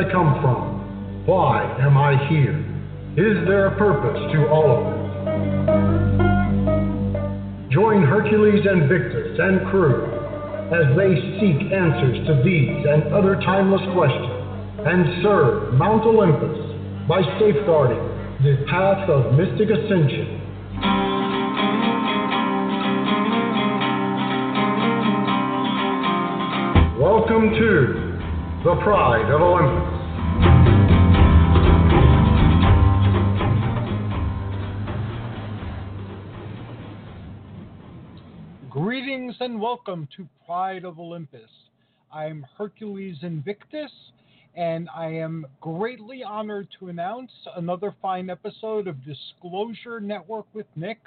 I come from? Why am I here? Is there a purpose to all of this? Join Hercules Invictus and crew as they seek answers to these and other timeless questions and serve Mount Olympus by safeguarding the path of mystic ascension. Welcome to the Pride of Olympus. Greetings and welcome to Pride of Olympus. I am Hercules Invictus, and I am greatly honored to announce another fine episode of Disclosure Network with Nick,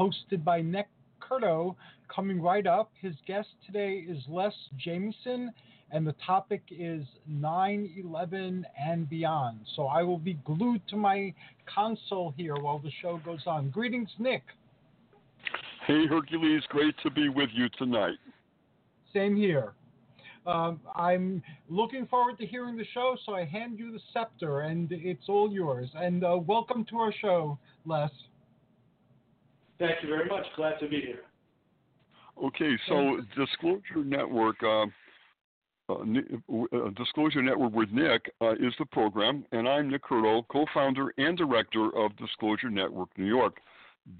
hosted by Nick Curto, coming right up. His guest today is Les Jamieson, and the topic is 9 11 and beyond. So I will be glued to my console here while the show goes on. Greetings, Nick. Hey, Hercules, great to be with you tonight. Same here. Um, I'm looking forward to hearing the show, so I hand you the scepter, and it's all yours. And uh, welcome to our show, Les. Thank you very much. Glad to be here. Okay, so Disclosure Network, uh, uh, uh, Disclosure Network with Nick uh, is the program, and I'm Nick Curto, co-founder and director of Disclosure Network New York.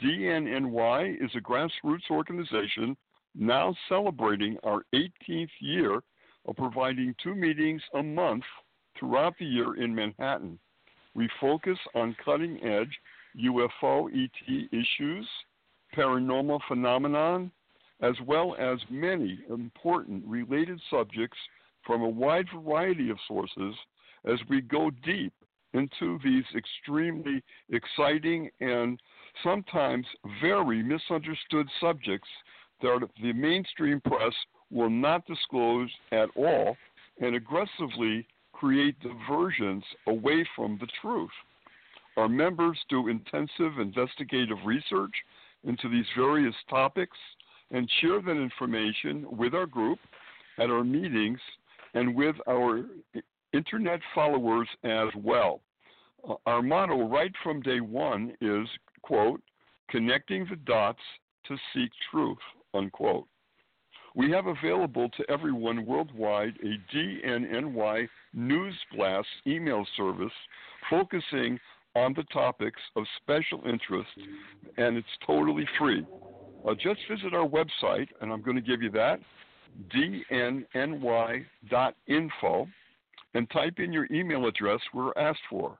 DNNY is a grassroots organization now celebrating our 18th year of providing two meetings a month throughout the year in Manhattan. We focus on cutting edge UFO ET issues, paranormal phenomenon, as well as many important related subjects from a wide variety of sources as we go deep into these extremely exciting and sometimes very misunderstood subjects that the mainstream press will not disclose at all and aggressively create diversions away from the truth. Our members do intensive investigative research into these various topics and share that information with our group at our meetings and with our internet followers as well. Uh, our motto right from day one is, quote, connecting the dots to seek truth, unquote. We have available to everyone worldwide a DNNY News Blast email service focusing on the topics of special interest, and it's totally free. Uh, just visit our website, and I'm going to give you that dnny.info, and type in your email address we're asked for.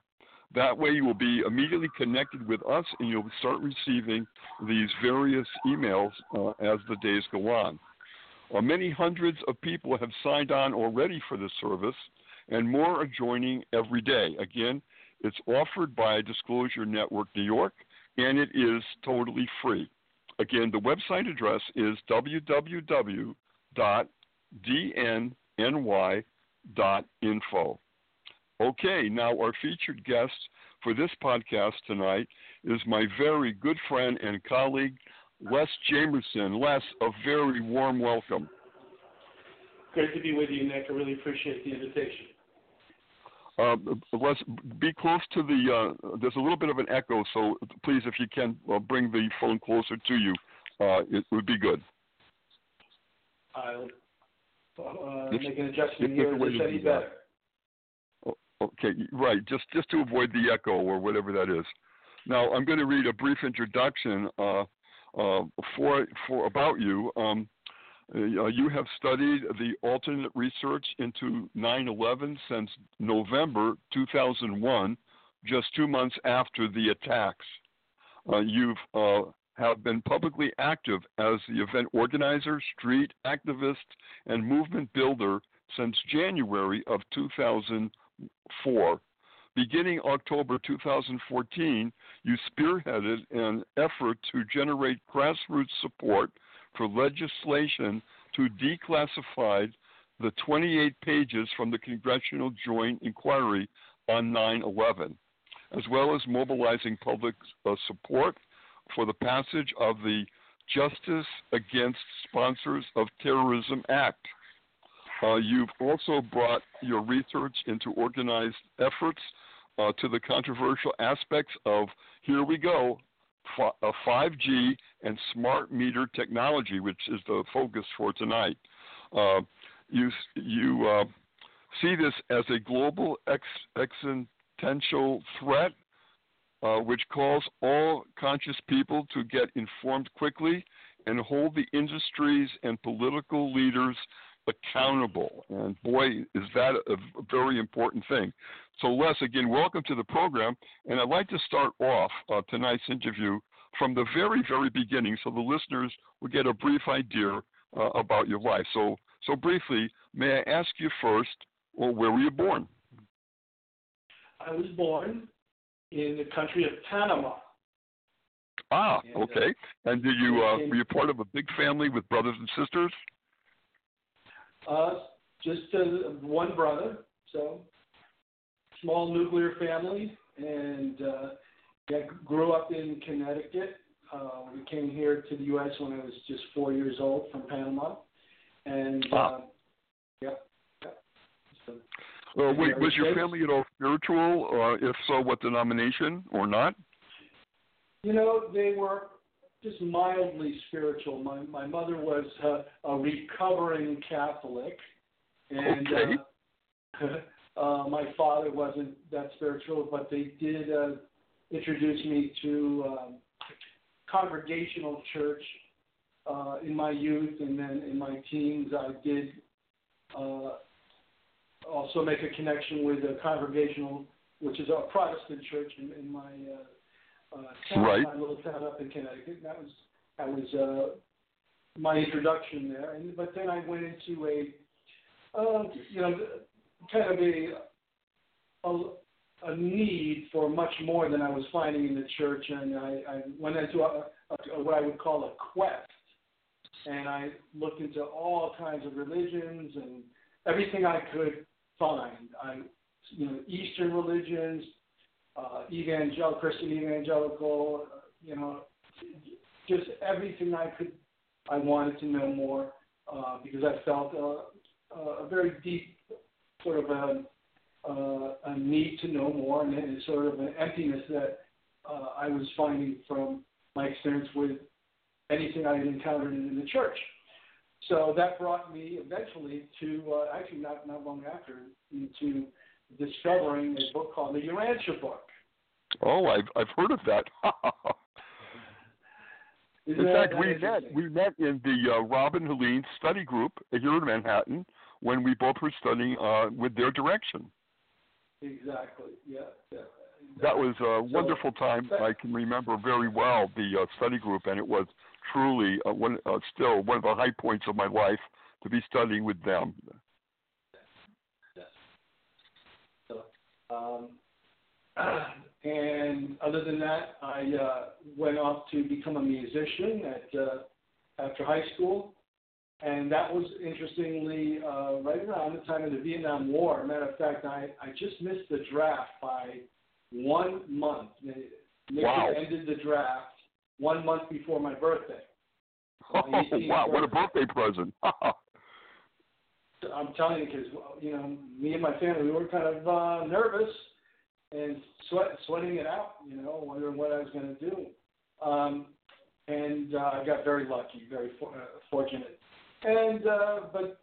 That way, you will be immediately connected with us and you'll start receiving these various emails uh, as the days go on. Uh, many hundreds of people have signed on already for this service, and more are joining every day. Again, it's offered by Disclosure Network New York, and it is totally free. Again, the website address is ny.info. Okay, now our featured guest for this podcast tonight is my very good friend and colleague, Les Jamieson. Les, a very warm welcome. Great to be with you, Nick. I really appreciate the invitation. Uh, let's be close to the. Uh, there's a little bit of an echo, so please, if you can, uh, bring the phone closer to you. Uh, it would be good. I'll uh, make an adjustment here. This any better? Okay, right. Just just to avoid the echo or whatever that is. Now I'm going to read a brief introduction uh, uh, for for about you. Um, uh, you have studied the alternate research into 9/11 since November 2001, just two months after the attacks. Uh, you've uh, have been publicly active as the event organizer, street activist, and movement builder since January of 2004. Beginning October 2014, you spearheaded an effort to generate grassroots support for legislation to declassify the 28 pages from the Congressional Joint Inquiry on 9 11, as well as mobilizing public uh, support for the passage of the Justice Against Sponsors of Terrorism Act. Uh, you've also brought your research into organized efforts uh, to the controversial aspects of, here we go, 5G uh, and smart meter technology, which is the focus for tonight. Uh, you you uh, see this as a global ex- existential threat uh, which calls all conscious people to get informed quickly and hold the industries and political leaders accountable. And boy, is that a, very important thing. So, Les, again, welcome to the program. And I'd like to start off uh, tonight's interview from the very, very beginning so the listeners will get a brief idea uh, about your life. So, so briefly, may I ask you first, well, where were you born? I was born in the country of Panama. Ah, and, uh, okay. Uh, and did you uh, were you part of a big family with brothers and sisters? Uh, just uh, one brother, so small nuclear family, and uh, yeah, grew up in Connecticut. Uh, we came here to the U.S. when I was just four years old from Panama, and uh, ah. yeah. yeah. So, well, wait, was your family at all spiritual? Or if so, what denomination or not? You know, they were just mildly spiritual. My my mother was uh, a recovering Catholic, and okay. uh, uh, my father wasn't that spiritual, but they did uh, introduce me to um, congregational church uh, in my youth, and then in my teens, I did uh, also make a connection with a congregational, which is a Protestant church in, in my uh, uh, town, right. my little town up in Connecticut. That was that was uh, my introduction there. And but then I went into a, uh, you know, kind of a, a, a need for much more than I was finding in the church, and I, I went into a, a, what I would call a quest. And I looked into all kinds of religions and everything I could find. I, you know, Eastern religions, uh, evangelical, Christian evangelical, uh, you know, just everything I could, I wanted to know more uh, because I felt uh, a very deep sort of a, uh, a need to know more and, and sort of an emptiness that uh, I was finding from my experience with anything I had encountered in the church. So that brought me eventually to, uh, actually not, not long after, into discovering a book called the Urantia Book. Oh, I've I've heard of that. in fact, we met we met in the uh, Robin Helene study group here in Manhattan when we both were studying uh, with their direction. Exactly. Yeah. yeah. That was a wonderful time. I can remember very well the uh, study group, and it was truly uh, one, uh, still one of the high points of my life to be studying with them. Yes. So, um, and other than that, I uh, went off to become a musician at uh, after high school, and that was interestingly uh, right around the time of the Vietnam War. Matter of fact, I, I just missed the draft by one month. Nixon wow. ended the draft one month before my birthday. Oh, wow, what a birthday present. I'm telling you, because you know, me and my family, we were kind of uh, nervous and sweat, sweating it out. You know, wondering what I was going to do. Um, and uh, I got very lucky, very for, uh, fortunate. And uh, but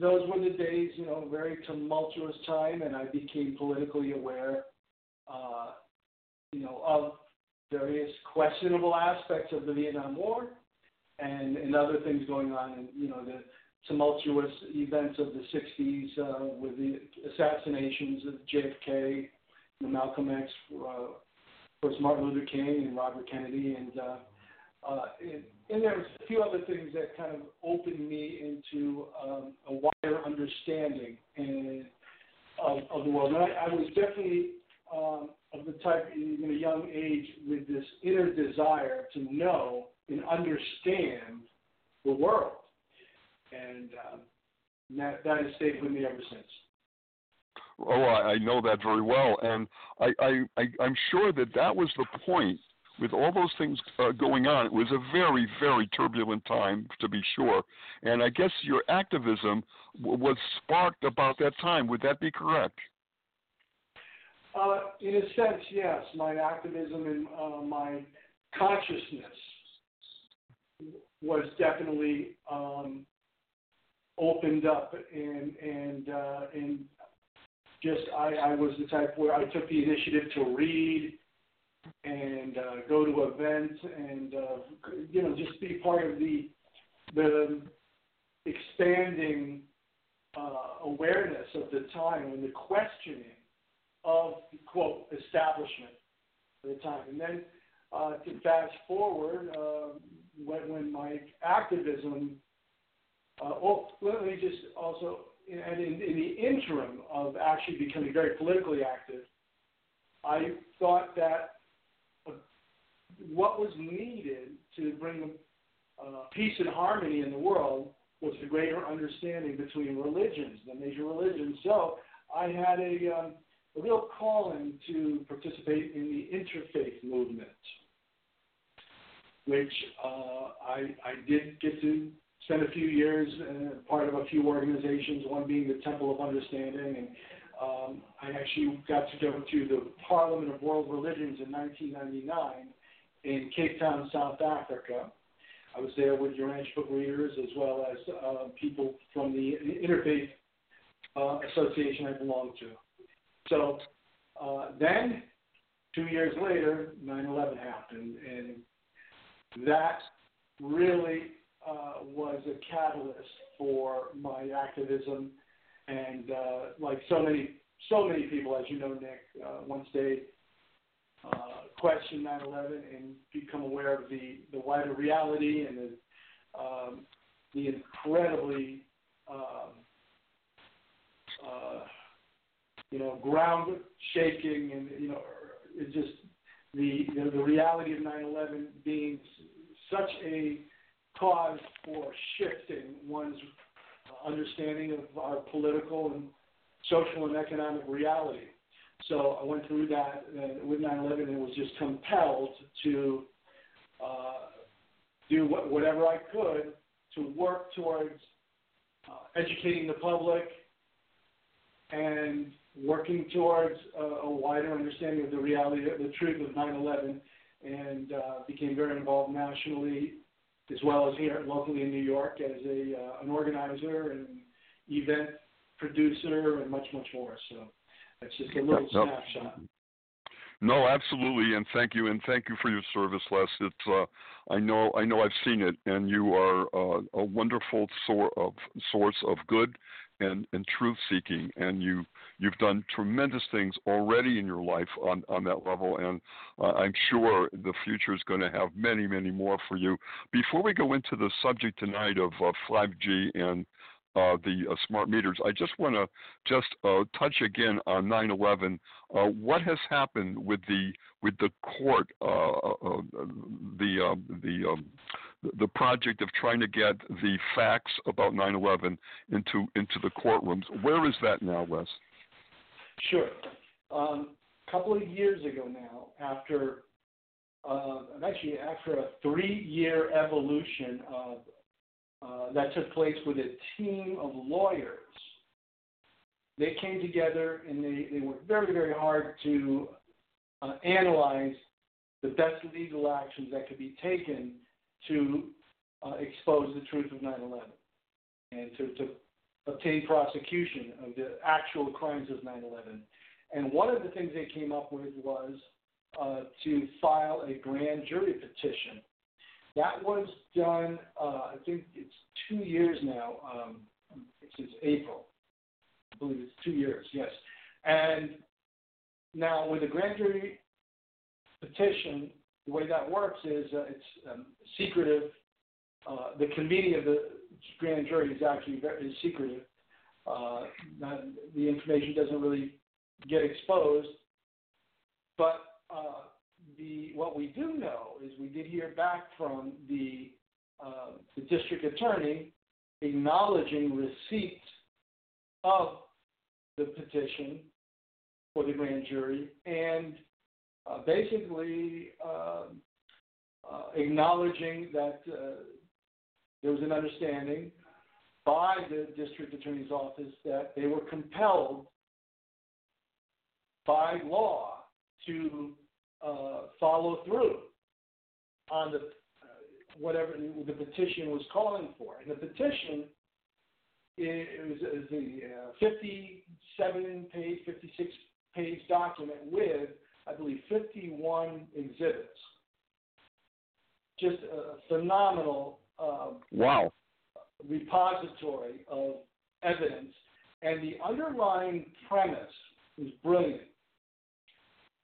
those were the days, you know, very tumultuous time, and I became politically aware, uh, you know, of various questionable aspects of the Vietnam War, and and other things going on, and you know the tumultuous events of the 60s uh, with the assassinations of JFK, Malcolm X, uh, of course Martin Luther King and Robert Kennedy, and uh, uh, and, and there was a few other things that kind of opened me into um, a wider understanding and of, of the world. And I, I was definitely um, of the type in a young age with this inner desire to know and understand the world, and um, that that has stayed with me ever since. Oh, I, I know that very well, and I, I, I I'm sure that that was the point with all those things uh, going on, it was a very, very turbulent time, to be sure. And I guess your activism w- was sparked about that time. Would that be correct? Uh, in a sense, yes. My activism and uh, my consciousness was definitely um, opened up, and and uh, and just I, I was the type where I took the initiative to read and uh, go to events and uh, you know just be part of the the expanding uh, awareness of the time and the questioning of the quote establishment at the time. And then uh, to fast forward, uh, when, when my activism, uh, oh, let me just also, and in, in the interim of actually becoming very politically active, I thought that what was needed to bring uh, peace and harmony in the world was a greater understanding between religions, the major religions. So I had a, um, a real calling to participate in the interfaith movement, which uh, I, I did get to spend a few years uh, part of a few organizations, one being the Temple of Understanding. And um, I actually got to go to the Parliament of World Religions in 1999 in Cape Town, South Africa. I was there with Urantia book readers as well as uh, people from the Interfaith uh, Association I belong to. So uh, then, two years later, 9 11 happened, and that really uh, was a catalyst for my activism. And uh, like so many, so many people, as you know, Nick, uh, once they uh, question 9/11 and become aware of the, the wider reality and the, um, the incredibly um, uh, you know ground shaking and you know just the know, the reality of 9/11 being such a cause for shifting one's understanding of our political and social and economic reality. So I went through that uh, with 9/11 and was just compelled to uh, do what, whatever I could to work towards uh, educating the public and working towards a wider understanding of the reality, the truth of 9/11, and uh, became very involved nationally as well as here locally in New York as a uh, an organizer and event producer and much much more. So. that's just a little no, snapshot. No, absolutely, and thank you, and thank you for your service, Les. It's uh, I know I know I've seen it, and you are uh, a wonderful sor- of source of good and, and truth seeking, and you you've done tremendous things already in your life on on that level, and uh, I'm sure the future is going to have many many more for you. Before we go into the subject tonight of 5G uh, and uh, the uh, smart meters. I just want to just uh, touch again on 9/11. Uh, what has happened with the with the court, uh, uh, the um, the um, the project of trying to get the facts about 9/11 into into the courtrooms. Where is that now, Les? Sure. Um, a couple of years ago now, after uh, actually after a three-year evolution of, uh, that took place with a team of lawyers, they came together and they, they worked very, very hard to uh, analyze the best legal actions that could be taken to uh, expose the truth of 9 11 and to, to obtain prosecution of the actual crimes of 9 11. And one of the things they came up with was uh, to file a grand jury petition. That was done, uh, I think it's two years now, um, since April. I believe it's two years, yes. And now with a grand jury petition, the way that works is uh, it's um, secretive. Uh, the committee of the grand jury is actually very secretive. Uh, not, the information doesn't really get exposed. But uh, the what we do know is we did hear back from the uh, the district attorney acknowledging receipt of the petition for the grand jury and uh, basically um, uh, acknowledging that uh, there was an understanding by the district attorney's office that they were compelled by law to uh, follow through on the uh, whatever the petition was calling for. And the petition is, is a uh, 57 page, 56 page document with, I believe, 51 exhibits. Just a phenomenal uh, wow. repository of evidence, and the underlying premise is brilliant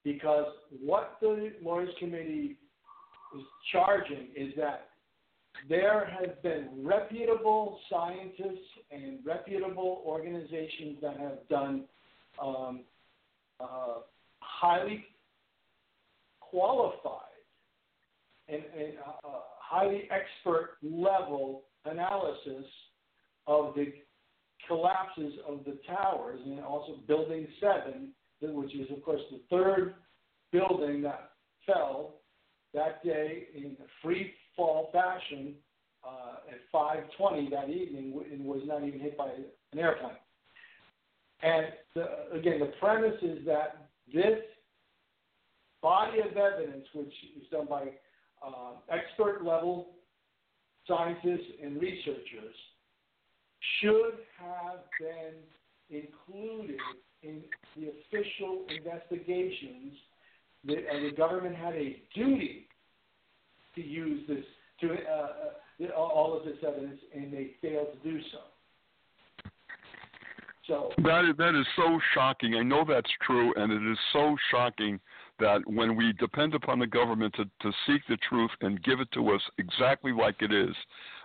because what the Lawyers Committee is charging is that there have been reputable scientists and reputable organizations that have done um, uh, highly qualified and, and uh, uh highly expert level analysis of the collapses of the towers and also Building 7 which is, of course, the third building that fell that day in free fall fashion uh, at 5:20 that evening and was not even hit by an airplane. And the, again, the premise is that this body of evidence, which is done by uh, expert level scientists and researchers, should have been included in the official investigations, the, uh, the government had a duty to use this to uh, uh, all of this evidence, and they failed to do so. So that is, that is so shocking. I know that's true, and it is so shocking that when we depend upon the government to, to seek the truth and give it to us exactly like it is,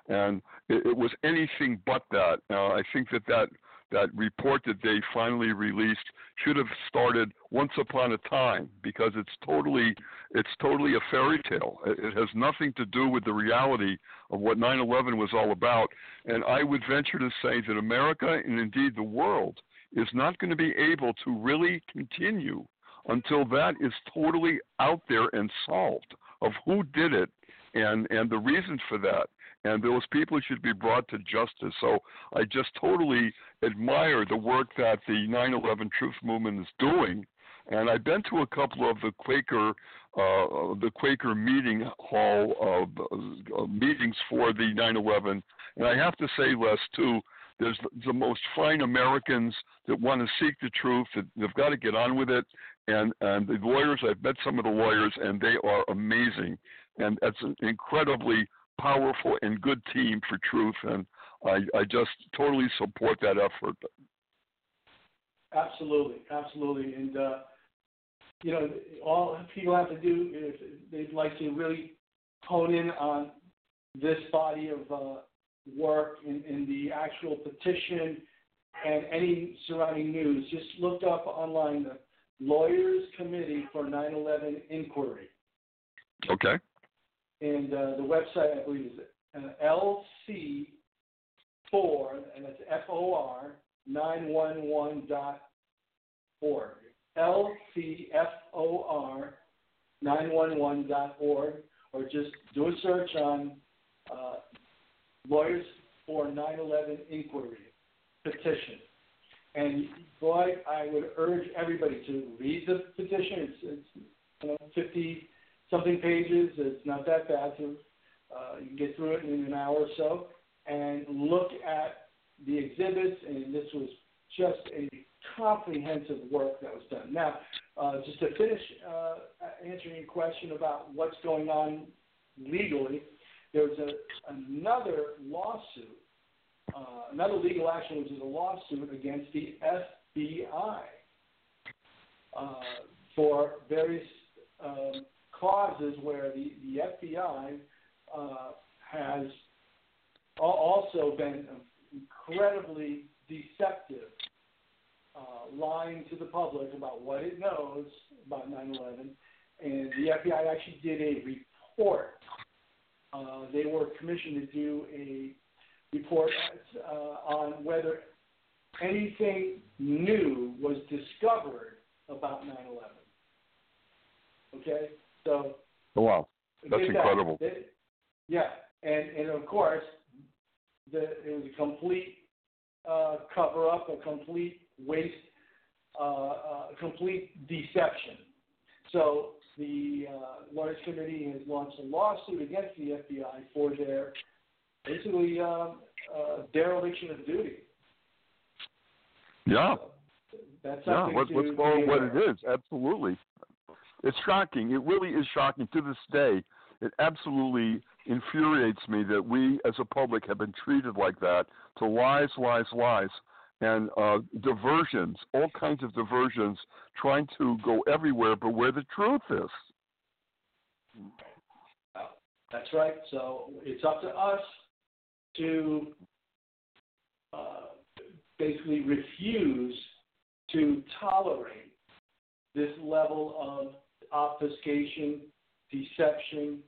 and it, it was anything but that. Uh, I think that that that report that they finally released should have started once upon a time because it's totally it's totally a fairy tale. It has nothing to do with the reality of what 9/11 was all about. And I would venture to say that America and indeed the world is not going to be able to really continue until that is totally out there and solved of who did it and and the reasons for that and those people should be brought to justice. So I just totally admire the work that the 9/11 Truth Movement is doing, and I've been to a couple of the Quaker uh, the Quaker meeting hall uh, meetings for the 9/11, and I have to say, Les, too. There's the most fine Americans that want to seek the truth. That they've got to get on with it, and and the lawyers. I've met some of the lawyers, and they are amazing, and that's an incredibly powerful and good team for truth, and I, I just totally support that effort. Absolutely, absolutely, and uh, you know, all people have to do if they'd like to really hone in on this body of uh, work in, in the actual petition and any surrounding news. Just look up online the Lawyers Committee for 9/11 Inquiry. Okay. and uh, the website I believe is uh, LC4, and that's F-O-R, 911.org. LCFOR 911.org, or just do a search on uh, Lawyers for 9/11 Inquiry petition. And boy, I would urge everybody to read the petition. It's, it's you know, 50 something pages. It's not that bad. Uh, you can get through it in an hour or so, and look at the exhibits. And this was just a comprehensive work that was done. Now, uh, just to finish uh, answering your question about what's going on legally, there's a, another lawsuit, uh, another legal action, which is a lawsuit against the FBI uh, for various um, causes where the, the FBI uh, has also been incredibly deceptive uh, lying to the public about what it knows about 9/11, and the FBI actually did a report. Uh, they were commissioned to do a report uh, on whether anything new was discovered about 9/11. Okay, so. Oh, wow, that's incredible. That. Yeah, and and of course, the, it was a complete uh, cover up, a complete waste, uh, uh, complete deception. So the uh, Lawyers Committee has launched a lawsuit against the FBI for their basically um, uh, dereliction of duty. Yeah. That's yeah, what, to what's going what it is. Absolutely. It's shocking. It really is shocking to this day. It absolutely infuriates me that we as a public have been treated like that to lies, lies, lies and uh, diversions, all kinds of diversions, trying to go everywhere but where the truth is. That's right. So it's up to us to uh, basically refuse to tolerate this level of obfuscation, deception,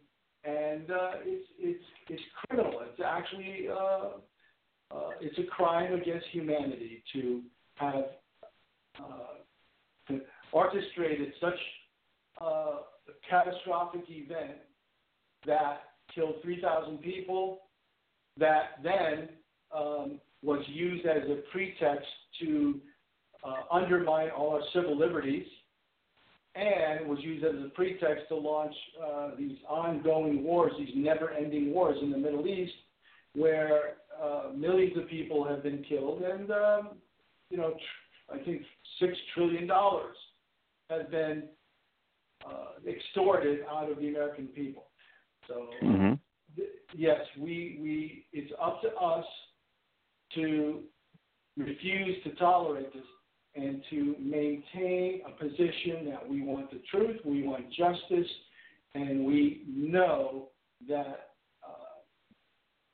and uh, it's it's it's criminal. It's actually uh, uh, it's a crime against humanity to have uh, orchestrated such uh, a catastrophic event that killed 3,000 people, that then um, was used as a pretext to uh, undermine all our civil liberties, and was used as a pretext to launch uh, these ongoing wars, these never ending wars in the Middle East, where uh, millions of people have been killed, and um, you know, tr- I think six trillion dollars has been uh, extorted out of the American people. So mm-hmm. Yes, we we it's up to us to refuse to tolerate this and to maintain a position that we want the truth, we want justice, and we know that uh,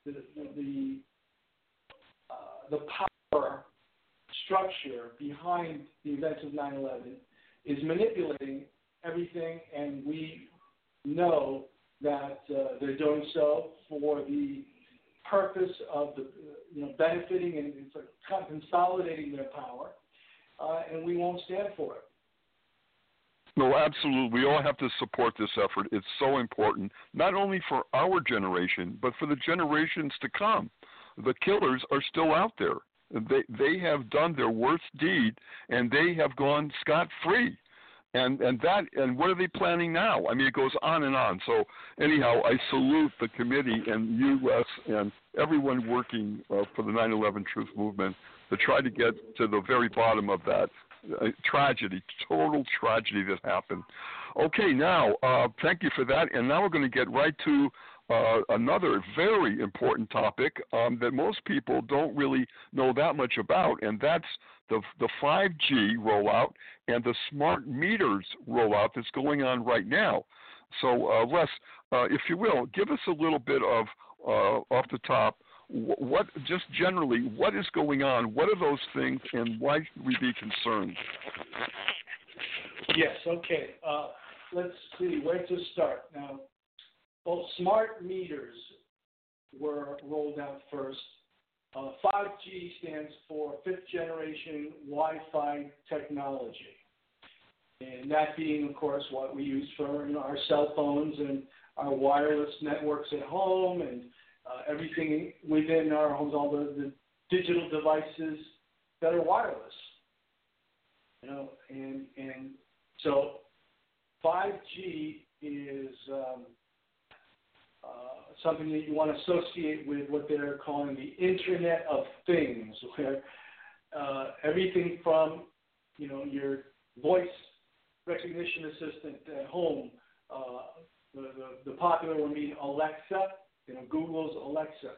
the, the the power structure behind the events of 9 11 is manipulating everything, and we know that uh, they're doing so for the purpose of the, you know, benefiting and consolidating their power, uh, and we won't stand for it. No, absolutely. We all have to support this effort. It's so important, not only for our generation, but for the generations to come the killers are still out there. They they have done their worst deed and they have gone scot free. And and that and what are they planning now? I mean, it goes on and on. So anyhow, I salute the committee and U.S. and everyone working uh, for the 9/11 Truth Movement to try to get to the very bottom of that uh, tragedy, total tragedy that happened. Okay, now uh, thank you for that, and now we're going to get right to uh, another very important topic um, that most people don't really know that much about, and that's the, the 5G rollout and the smart meters rollout that's going on right now. So, uh, Les, uh, if you will, give us a little bit of uh, off the top. What just generally, what is going on? What are those things, and why should we be concerned? Yes. Okay. Uh, let's see where to start. Now, well, smart meters were rolled out first. Uh, 5G stands for fifth generation Wi Fi technology. And that being, of course, what we use for our cell phones and our wireless networks at home and uh, everything within our homes, all the, the digital devices that are wireless. You know, and and so 5G is um, uh, something that you want to associate with what they're calling the Internet of Things, where uh, everything from you know your voice recognition assistant at home, uh, the, the, the popular one being Alexa, you know Google's Alexa,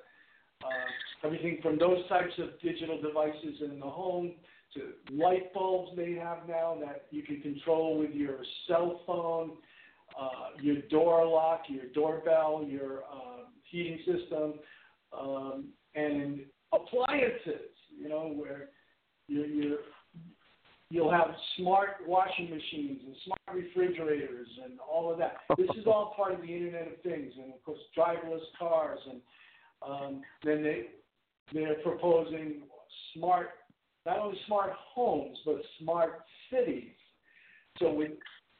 uh, everything from those types of digital devices in the home to light bulbs they have now that you can control with your cell phone, your door lock, your doorbell, your uh, heating system, um, and appliances. You know where you're, you're you'll have smart washing machines and smart refrigerators and all of that. This is all part of the Internet of Things, and of course, driverless cars, and um, then they they're proposing smart, not only smart homes but smart cities. So with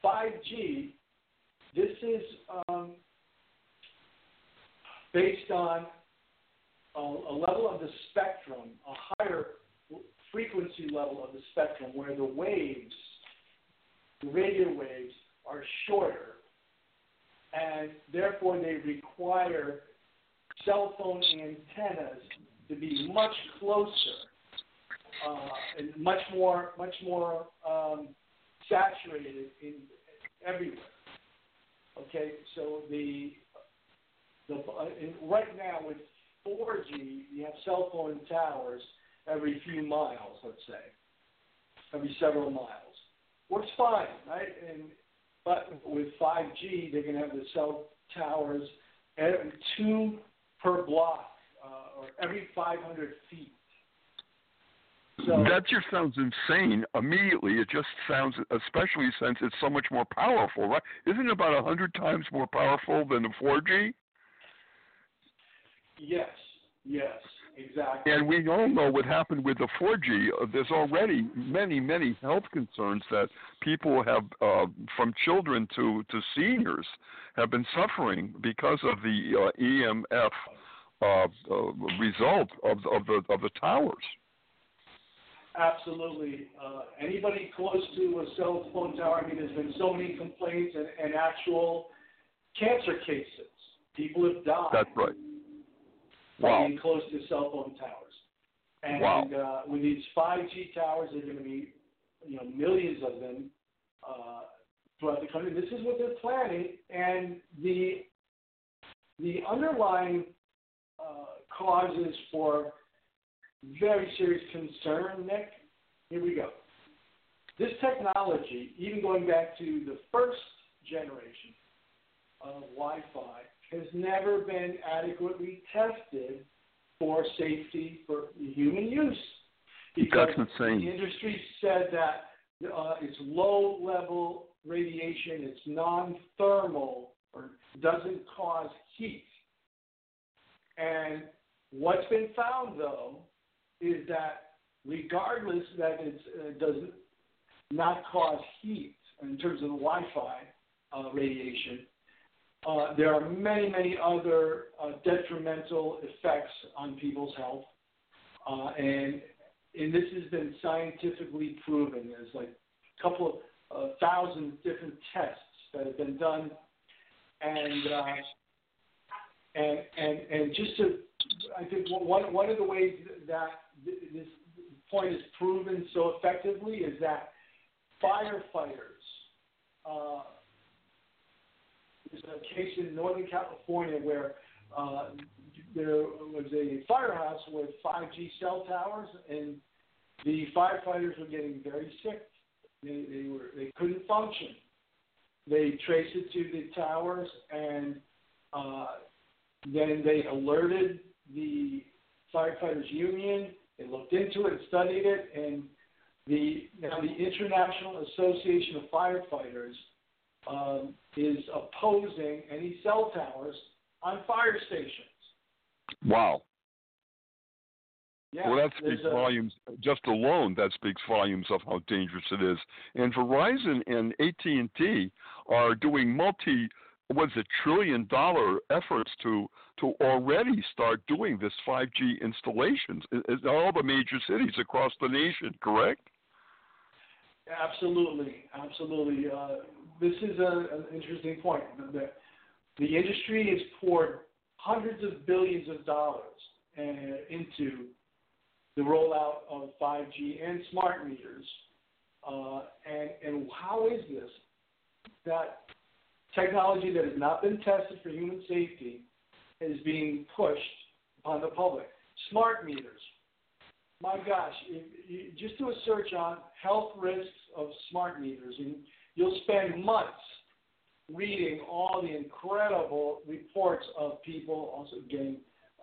5G, this is um, based on a, a level of the spectrum, a higher frequency level of the spectrum where the waves, the radio waves, are shorter, and therefore they require cell phone antennas to be much closer uh, and much more, much more um, saturated in everywhere. Okay, so the the uh, right now with 4G, you have cell phone towers every few miles, let's say, every several miles. Works fine, right? And but with 5G, they're going to have the cell towers every two per block uh, or every 500 feet. So, that just sounds insane. Immediately, it just sounds, especially since it's so much more powerful, right? Isn't it about a hundred times more powerful than the 4G? Yes, yes. Exactly. And we all know what happened with the 4G. Uh, there's already many, many health concerns that people have, uh, from children to, to seniors, have been suffering because of the uh, EMF uh, uh, result of, of the of the towers. Absolutely. Uh, anybody close to a cell phone tower, I mean, there's been so many complaints and, and actual cancer cases. People have died. That's right wow. being close to cell phone towers. And wow. uh, with these 5G towers, there are going to be you know millions of them uh, throughout the country. This is what they're planning, and the the underlying uh, causes for very serious concern, Nick. Here we go. This technology, even going back to the first generation of Wi-Fi, has never been adequately tested for safety for human use. Because That's insane. The industry said that uh, it's low level radiation, it's non thermal, or doesn't cause heat. And what's been found, though, is that regardless that it uh, does not cause heat in terms of the Wi Fi uh, radiation, uh, there are many, many other uh, detrimental effects on people's health, uh, and and this has been scientifically proven. There's like a couple of uh, thousand different tests that have been done, and and and and just to, I think one one of the ways that this point is proven so effectively is that firefighters. Uh, there's a case in Northern California where uh, there was a firehouse with 5G cell towers, and the firefighters were getting very sick. They, they were they couldn't function. They traced it to the towers, and uh, then they alerted the firefighters union. They looked into it, studied it, and the now the International Association of Firefighters um, is opposing any cell towers on fire stations. Wow. Yeah, well, that speaks a- volumes. Just alone, that speaks volumes of how dangerous it is. And Verizon and AT and T are doing multi, what's a trillion dollar efforts to to already start doing this 5G installations in, in all the major cities across the nation. Correct? Absolutely, absolutely. Uh, this is a, an interesting point. The, the industry has poured hundreds of billions of dollars uh, into the rollout of 5G and smart meters. Uh, and, and how is this? That technology that has not been tested for human safety is being pushed upon the public. Smart meters. My gosh, if you just do a search on health risks of smart meters, and you'll spend months reading all the incredible reports of people also getting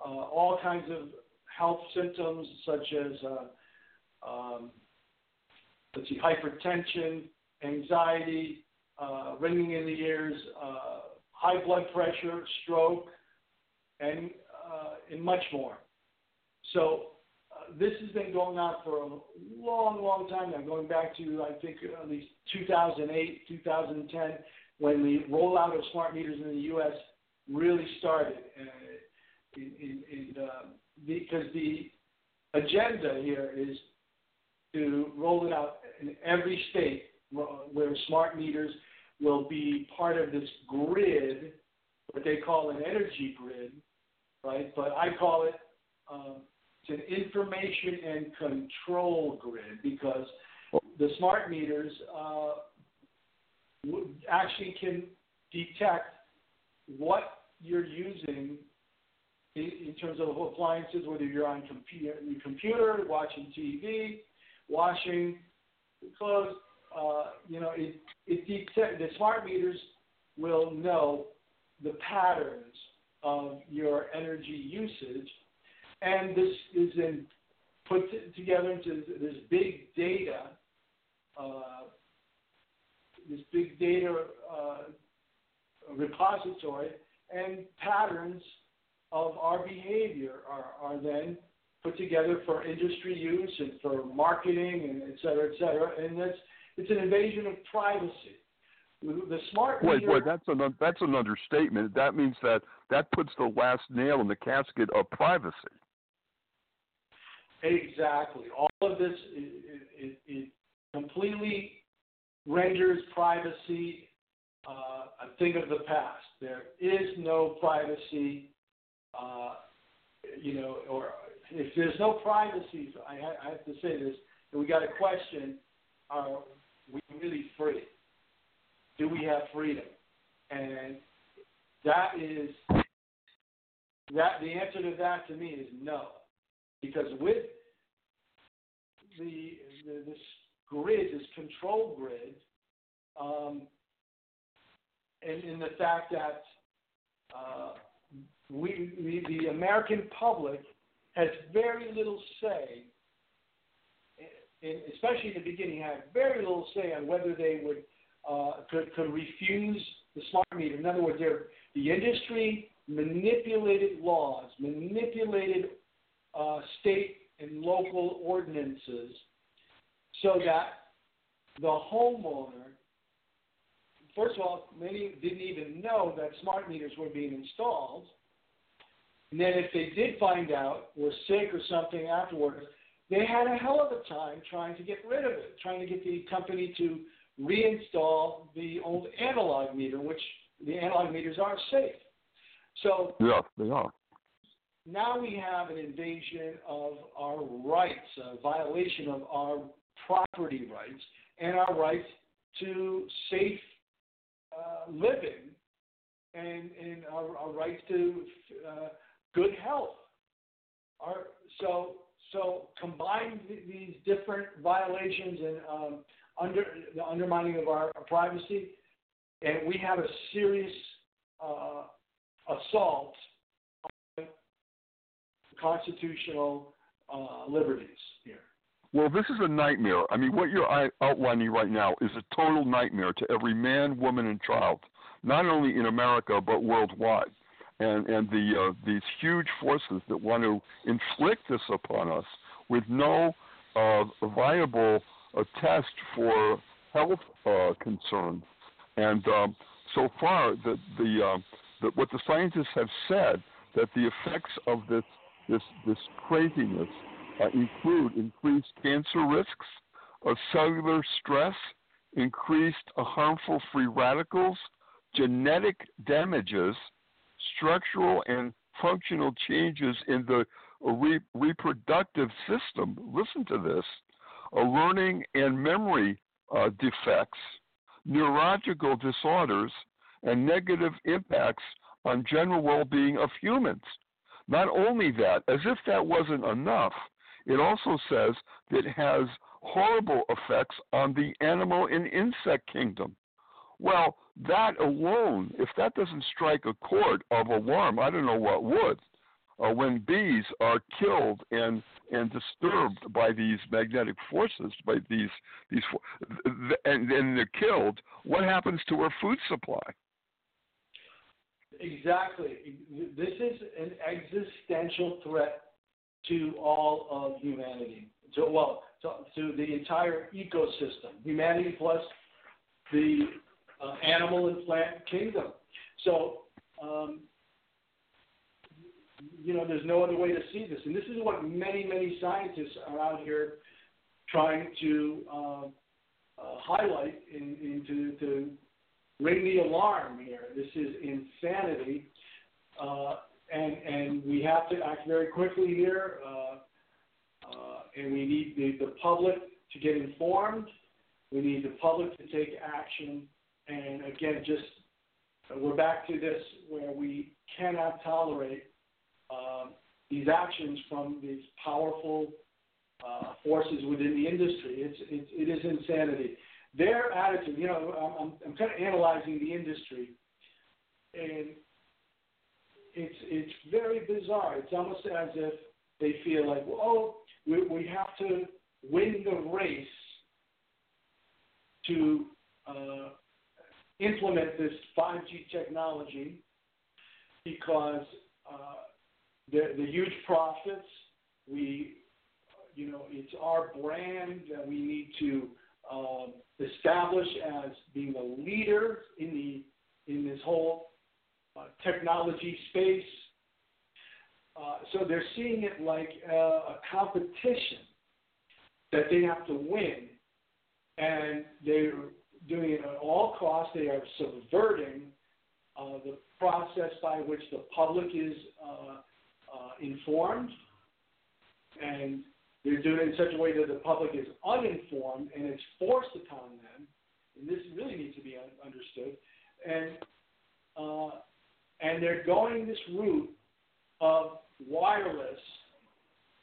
uh, all kinds of health symptoms such as uh, um, let's see, hypertension, anxiety, uh, ringing in the ears, uh, high blood pressure, stroke, and uh, and much more. So uh, this has been going on for a long, long time now, going back to I think at least 2008, 2010, when the rollout of smart meters in the U.S. really started. In, in, in, because the agenda here is to roll it out in every state where smart meters will be part of this grid, what they call an energy grid, right? But I call it um, it's an information and control grid because the smart meters uh, actually can detect what you're using in, in terms of appliances, whether you're on computer, your computer, watching TV, washing clothes. Uh, you know, it, it detect, the smart meters will know the patterns of your energy usage, and this is then put together into this big data, uh, this big data uh, repository, and patterns of our behavior are, are then put together for industry use and for marketing and et cetera, et cetera. And that's, it's an invasion of privacy. The smart Wait, wait, that's an that's an understatement. That means that that puts the last nail in the casket of privacy. Exactly. All of this it, it, it completely renders privacy uh, a thing of the past. There is no privacy, uh, you know, or if there's no privacy, I, ha- I have to say this, and we got a question: Are we really free? Do we have freedom? And that is that. The answer to that to me is no, because with the, the this grid, this control grid, um, and in the fact that uh, we, we, the American public has very little say, in, especially in the beginning, had very little say on whether they would uh, could, could refuse the smart meter. In other words, the industry manipulated laws, manipulated uh, state and local ordinances so that the homeowner, first of all, many didn't even know that smart meters were being installed. And then if they did find out, were sick or something afterwards, they had a hell of a time trying to get rid of it, trying to get the company to reinstall the old analog meter, which the analog meters are safe. So Yeah, they are. now we have an invasion of our rights, a violation of our property rights, and our rights to safe uh, living, and, and our, our rights to uh, good health. Our, so, so combine th- these different violations and um, under the undermining of our, our privacy, and we have a serious uh, assault on constitutional uh, liberties here. Well, this is a nightmare. I mean, what you're outlining right now is a total nightmare to every man, woman, and child, not only in America but worldwide. And and the uh, these huge forces that want to inflict this upon us with no uh, viable uh, test for health uh, concerns. And um, so far, the the, uh, the what the scientists have said that the effects of this this this craziness uh, include increased cancer risks, uh, cellular stress, increased harmful free radicals, genetic damages, structural and functional changes in the uh, re- reproductive system. Listen to this uh, learning and memory uh, defects, neurological disorders, and negative impacts on general well being of humans. Not only that, as if that wasn't enough, it also says that it has horrible effects on the animal and insect kingdom. Well, that alone, if that doesn't strike a chord of alarm, I don't know what would. Uh, when bees are killed and and disturbed by these magnetic forces, by these these and then they're killed, what happens to our food supply? Exactly. This is an existential threat to all of humanity. Well, to, to the entire ecosystem, humanity plus the uh, animal and plant kingdom. So, um, you know, there's no other way to see this, and this is what many, many scientists are out here trying to uh, uh, highlight in, in to, to ring the alarm here. This is insanity. Uh, and and we have to act very quickly here, uh, uh, and we need the, the public to get informed. We need the public to take action, and again, just we're back to this where we cannot tolerate uh, these actions from these powerful uh, forces within the industry. It's, it's it is insanity. Their attitude, you know, I'm, I'm kind of analyzing the industry, and it's it's very bizarre. It's almost as if they feel like, well, oh, we, we have to win the race to uh, implement this 5G technology because uh, the, the huge profits. We, you know, it's our brand that we need to uh, establish as being a leader in the in this whole uh, technology space. Uh, so they're seeing it like uh, a competition that they have to win, and they're doing it at all costs. They are subverting uh, the process by which the public is uh, uh, informed, and they're doing it in such a way that the public is uninformed, and it's forced upon them. And this really needs to be understood. And and they're going this route of wireless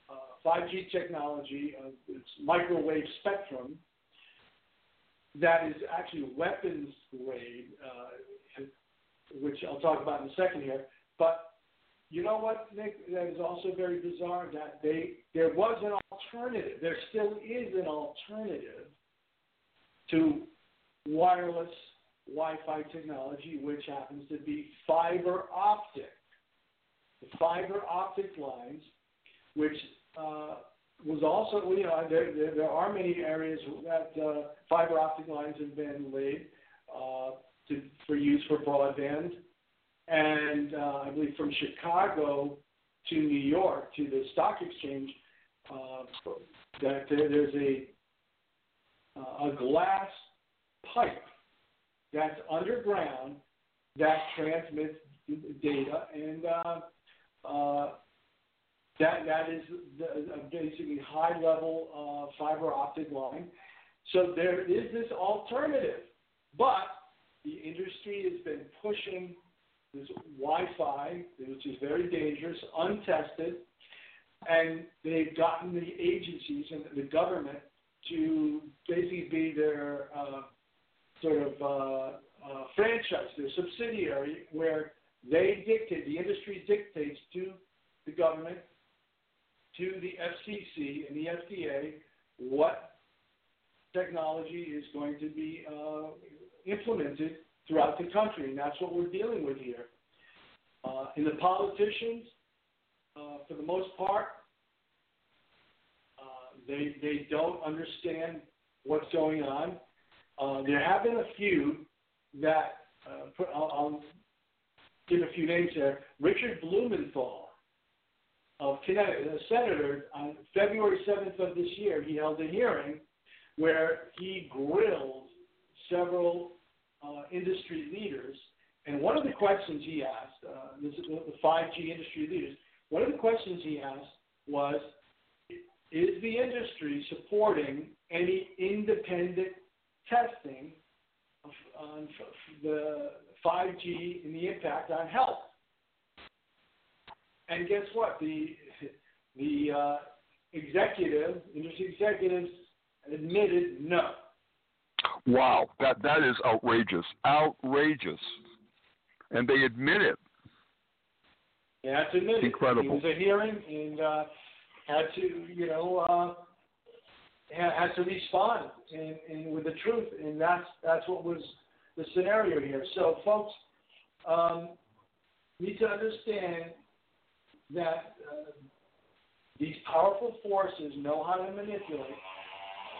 uh, 5G technology, uh, it's microwave spectrum, that is actually weapons grade, uh, which I'll talk about in a second here. But you know what, Nick? That is also very bizarre that they there was an alternative. There still is an alternative to wireless Wi-Fi technology, which happens to be fiber optic. The fiber optic lines, which uh, was also, you know, there, there, there, are many areas that uh, fiber optic lines have been laid uh, to, for use for broadband. And uh, I believe from Chicago to New York to the stock exchange, uh, that there's a, uh, a glass pipe that's underground that transmits data, and uh, uh, that that is the, basically high level uh, fiber optic line. So there is this alternative, but the industry has been pushing this Wi-Fi, which is very dangerous, untested, and they've gotten the agencies and the government to basically be their uh, sort of uh, uh, franchise, their subsidiary, where they dictate, the industry dictates to the government, to the FCC and the FDA what technology is going to be uh, implemented throughout the country, and that's what we're dealing with here. Uh, and the politicians, uh, for the most part, uh, they they don't understand what's going on. Uh, there have been a few that uh, put, I'll, I'll give a few names there. Richard Blumenthal of Connecticut, a senator, on February 7th of this year, he held a hearing where he grilled several uh, industry leaders. And one of the questions he asked, uh, this is the 5G industry leaders, one of the questions he asked was, is the industry supporting any independent testing of, on the 5G and the impact on health? And guess what? The the uh, executive, industry executives, admitted no. Wow, that that is outrageous, outrageous, and they admit it. Yeah, that's admitted. Incredible. It was a hearing and uh, had to, you know, uh, had, had to respond and, and with the truth, and that's that's what was the scenario here. So, folks, um, need to understand that uh, these powerful forces know how to manipulate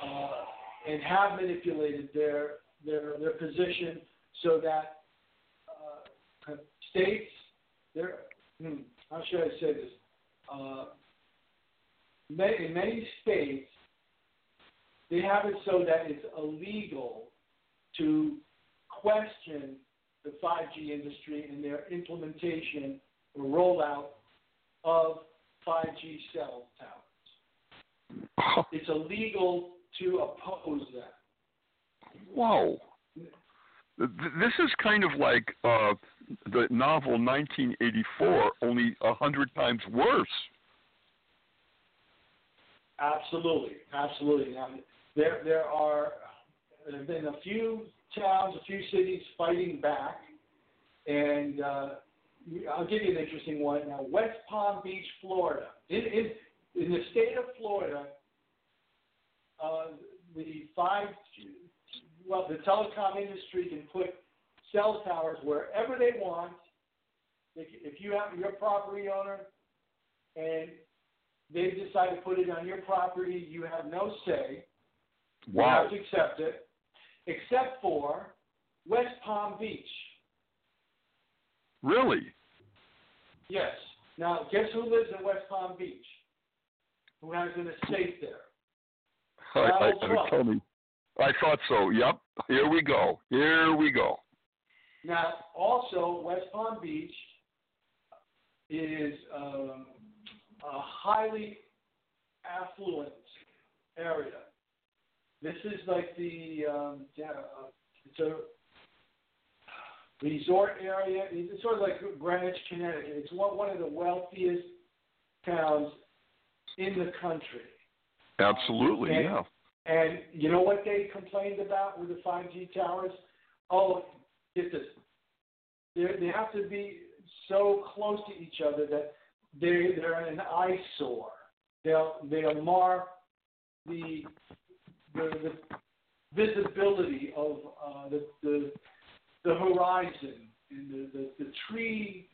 uh, and have manipulated their their their position so that uh, states, their hmm, how should I say this? Uh, in many states, they have it so that it's illegal to question the 5G industry and their implementation or rollout of 5G cell towers. It's illegal to oppose that. Whoa. This is kind of like uh, the novel 1984, only a hundred times worse. Absolutely, absolutely. Now, there, there are there have been a few towns, a few cities fighting back, and uh, I'll give you an interesting one now. West Palm Beach, Florida. In in, in the state of Florida, uh, the five well, the telecom industry can put cell towers wherever they want. If, if you have your property owner and they decide to put it on your property, you have no say. Wow. You have to accept it, except for West Palm Beach. Really? Yes. Now, guess who lives in West Palm Beach? Who has an estate there? I, I, tell me. I thought so. Yep. Here we go. Here we go. Now, also, West Palm Beach is um, a highly affluent area. This is like the um, yeah, uh, it's a resort area. It's sort of like Greenwich, Connecticut. It's one one of the wealthiest towns in the country. Absolutely, and, yeah. And you know what they complained about with the 5G towers? Oh, get this. They they have to be so close to each other that they they're an eyesore. They'll they'll mar the the, the visibility of uh, the, the the horizon and the, the, the tree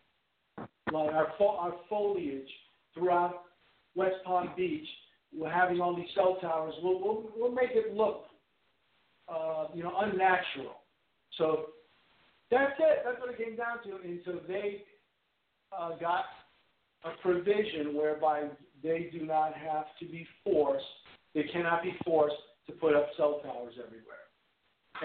like our fo- our foliage throughout West Palm Beach. We're having all these cell towers. We'll we'll, we'll make it look uh, you know unnatural. So that's it. That's what it came down to. And so they uh, got a provision whereby they do not have to be forced. They cannot be forced to put up cell towers everywhere.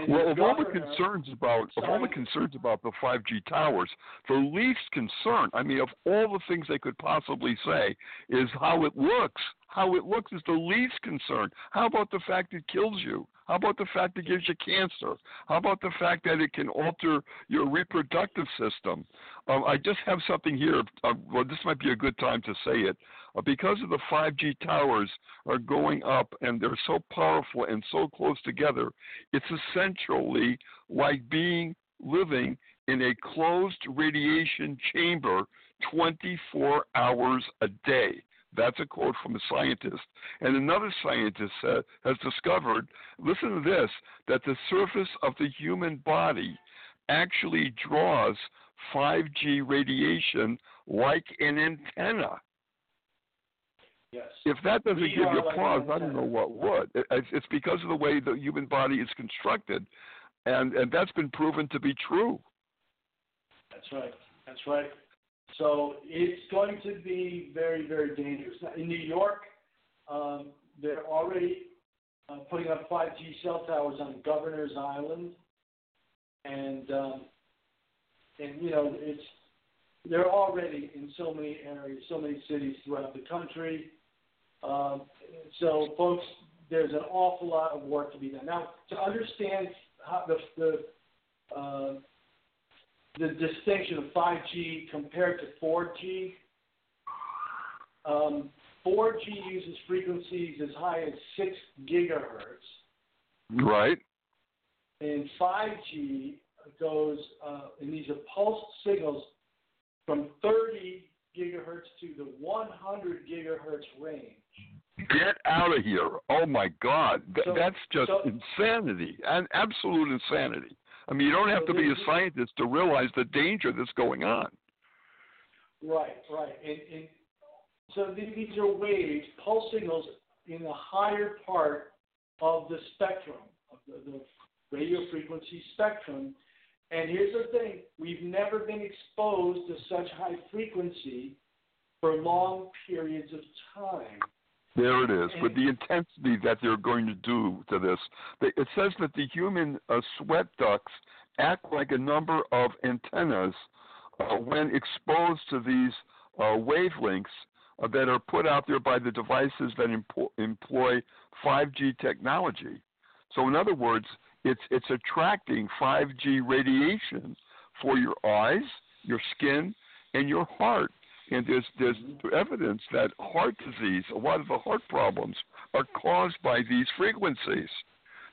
Well, of all the concerns about of all the concerns about the 5G towers, the least concern, I mean, of all the things they could possibly say, is how it looks. How it looks is the least concern. How about the fact it kills you? How about the fact it gives you cancer? How about the fact that it can alter your reproductive system? Um, I just have something here. Uh, well, this might be a good time to say it. Uh, because of the 5G towers are going up and they're so powerful and so close together, it's essentially like being living in a closed radiation chamber 24 hours a day. That's a quote from a scientist. And another scientist uh, has discovered, listen to this, that the surface of the human body actually draws 5G radiation like an antenna. Yes. If that doesn't We give you like pause, I don't know what would. It's it's because of the way the human body is constructed, and and that's been proven to be true. That's right. That's right. So it's going to be very, very dangerous. In New York, um, they're already uh, putting up 5G cell towers on Governor's Island, and um, and you know it's they're already in so many areas, so many cities throughout the country. Um, so, folks, there's an awful lot of work to be done. Now, to understand how the the uh, the distinction of 5G compared to 4G. Um, 4G uses frequencies as high as 6 gigahertz, Right. and 5G goes, uh, and these are pulsed signals from 30 gigahertz to the 100 gigahertz range. Get out of here! Oh my God, Th- So- that's just so- insanity, and absolute insanity. I mean, you don't have to be a scientist to realize the danger that's going on. Right, right. And, and so th- these are waves, pulse signals in the higher part of the spectrum, of the, the radio frequency spectrum. And here's the thing we've never been exposed to such high frequency for long periods of time. There it is, with And- the intensity that they're going to do to this, it says that the human uh, sweat ducts act like a number of antennas uh, when exposed to these uh, wavelengths uh, that are put out there by the devices that empo- employ 5G technology. So, in other words, it's it's attracting 5G radiation for your eyes, your skin, and your heart. And there's there's evidence that heart disease, a lot of the heart problems, are caused by these frequencies.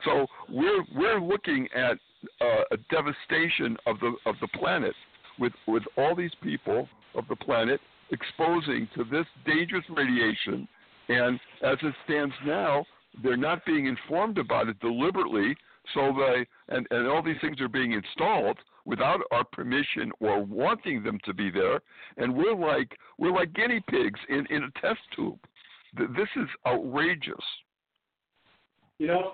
So we're we're looking at uh, a devastation of the of the planet with with all these people of the planet exposing to this dangerous radiation. And as it stands now, they're not being informed about it deliberately. So they and, and all these things are being installed without our permission or wanting them to be there, and we're like we're like guinea pigs in, in a test tube. This is outrageous. You know,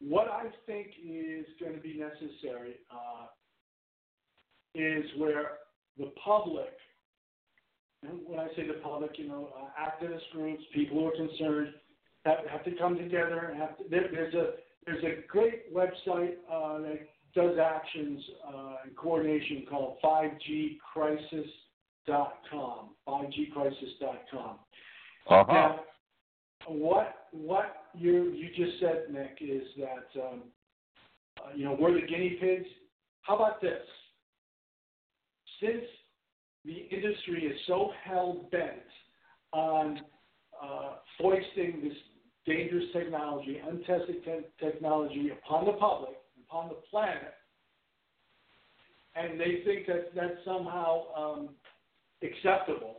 what I think is going to be necessary uh, is where the public, and when I say the public, you know, uh, activist groups, people who are concerned, have, have to come together and have to. There, there's a there's a great website uh, that does actions uh, in coordination called 5gcrisis.com. 5gcrisis.com. Uh Now, what what you you just said, Nick, is that um, uh, you know we're the guinea pigs. How about this? Since the industry is so hell bent on uh, foisting this dangerous technology, untested te- technology upon the public, upon the planet, and they think that that's somehow um, acceptable.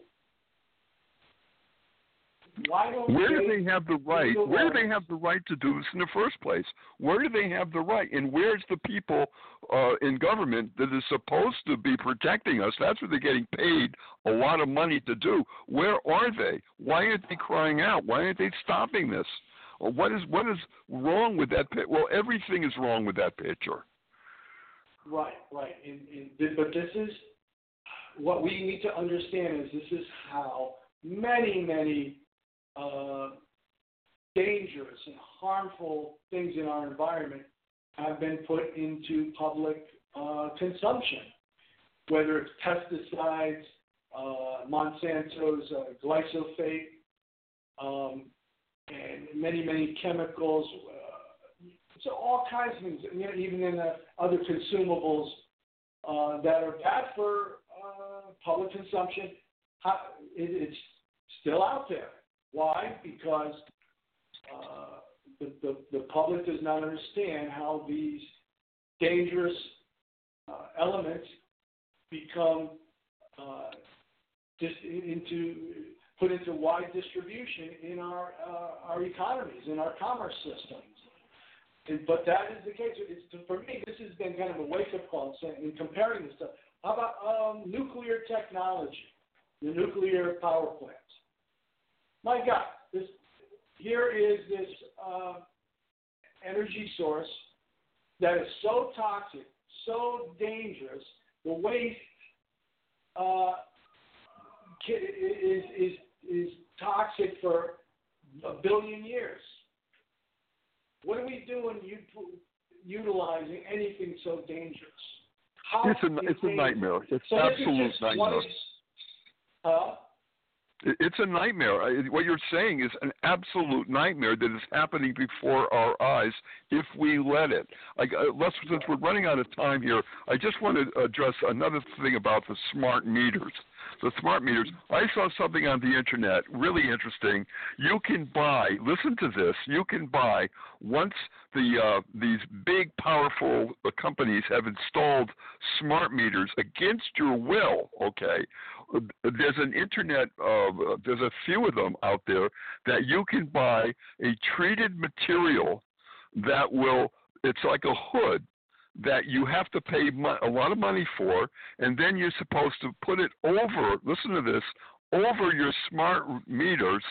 Why don't Where do they have the right? Where do they have the right to do this in the first place? Where do they have the right? And where's the people uh, in government that is supposed to be protecting us? That's what they're getting paid a lot of money to do. Where are they? Why aren't they crying out? Why aren't they stopping this? Or what is what is wrong with that? Pi- well, everything is wrong with that picture. Right, right. And, and, but this is what we need to understand is this is how many, many uh, dangerous and harmful things in our environment have been put into public uh, consumption, whether it's pesticides, uh, Monsanto's uh, glyphosate, um, and many, many chemicals. Uh, so all kinds of things, you know, even in the other consumables uh, that are bad for uh, public consumption. How, it, it's still out there. Why? Because uh, the, the, the public does not understand how these dangerous uh, elements become uh, just into put into wide distribution in our uh, our economies, in our commerce systems. And, but that is the case. It's, for me, this has been kind of a wake-up call in comparing this stuff. How about um, nuclear technology, the nuclear power plants? My God, this here is this uh, energy source that is so toxic, so dangerous. The waste uh, is, is, is toxic for a billion years. What are we doing utilizing anything so dangerous? How it's a, it's a nightmare. It's so absolute nightmare. uh, it's a nightmare. What you're saying is an absolute nightmare that is happening before our eyes if we let it. Like, uh, since we're running out of time here, I just want to address another thing about the smart meters the smart meters. I saw something on the internet really interesting. You can buy. Listen to this. You can buy once the uh, these big powerful uh, companies have installed smart meters against your will. Okay, there's an internet. Uh, there's a few of them out there that you can buy a treated material that will. It's like a hood that you have to pay mo- a lot of money for, and then you're supposed to put it over. Listen to this over your smart meters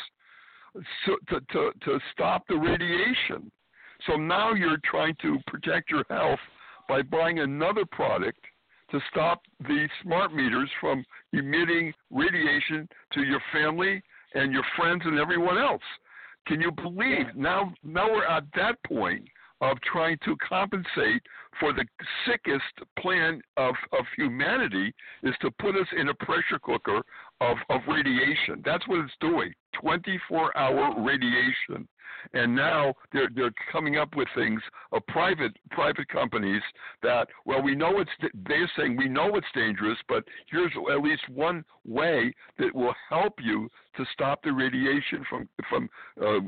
so, to, to to stop the radiation. So now you're trying to protect your health by buying another product to stop the smart meters from emitting radiation to your family and your friends and everyone else. Can you believe now now we're at that point of trying to compensate for the sickest plan of, of humanity is to put us in a pressure cooker of, of radiation. That's what it's doing 24 hour radiation. And now they're they're coming up with things of uh, private private companies that well we know it's they're saying we know it's dangerous but here's at least one way that will help you to stop the radiation from from uh,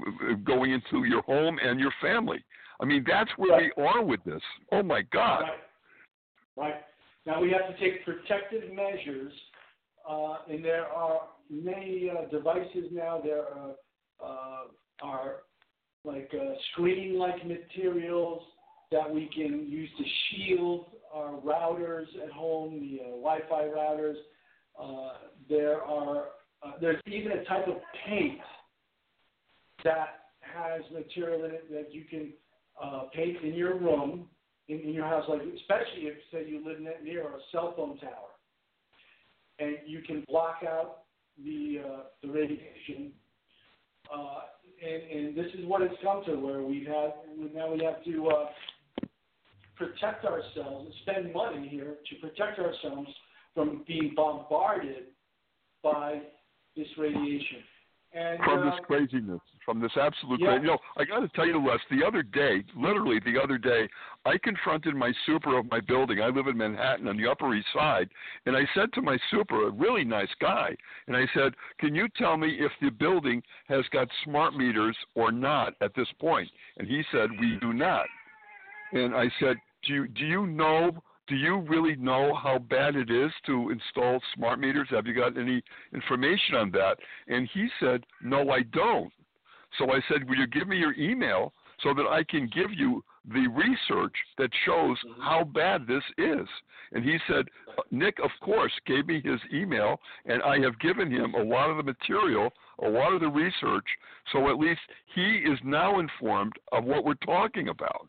going into your home and your family. I mean, that's where right. we are with this. Oh my God. Right. right. Now we have to take protective measures, uh, and there are many uh, devices now. There are, uh, are like uh, screen-like materials that we can use to shield our routers at home, the uh, Wi-Fi routers. Uh, there are there's even a type of paint that has material in it that you can uh, paint in your room, in, in your house, like especially if say you live near a cell phone tower, and you can block out the uh, the radiation. Uh, and, and this is what it's come to, where we've had now we have to uh, protect ourselves and spend money here to protect ourselves from being bombarded by this radiation. And, from uh, this craziness, from this absolute yeah. crazy. You know, I got to tell you, Les, the other day, literally the other day, I confronted my super of my building. I live in Manhattan on the Upper East Side, and I said to my super, a really nice guy, and I said, "Can you tell me if the building has got smart meters or not at this point?" And he said, "We do not." And I said, "Do you do you know do you really know how bad it is to install smart meters? Have you got any information on that? And he said, No, I don't. So I said, Will you give me your email so that I can give you the research that shows mm-hmm. how bad this is? And he said, Nick, of course, gave me his email, and I have given him a lot of the material, a lot of the research, so at least he is now informed of what we're talking about.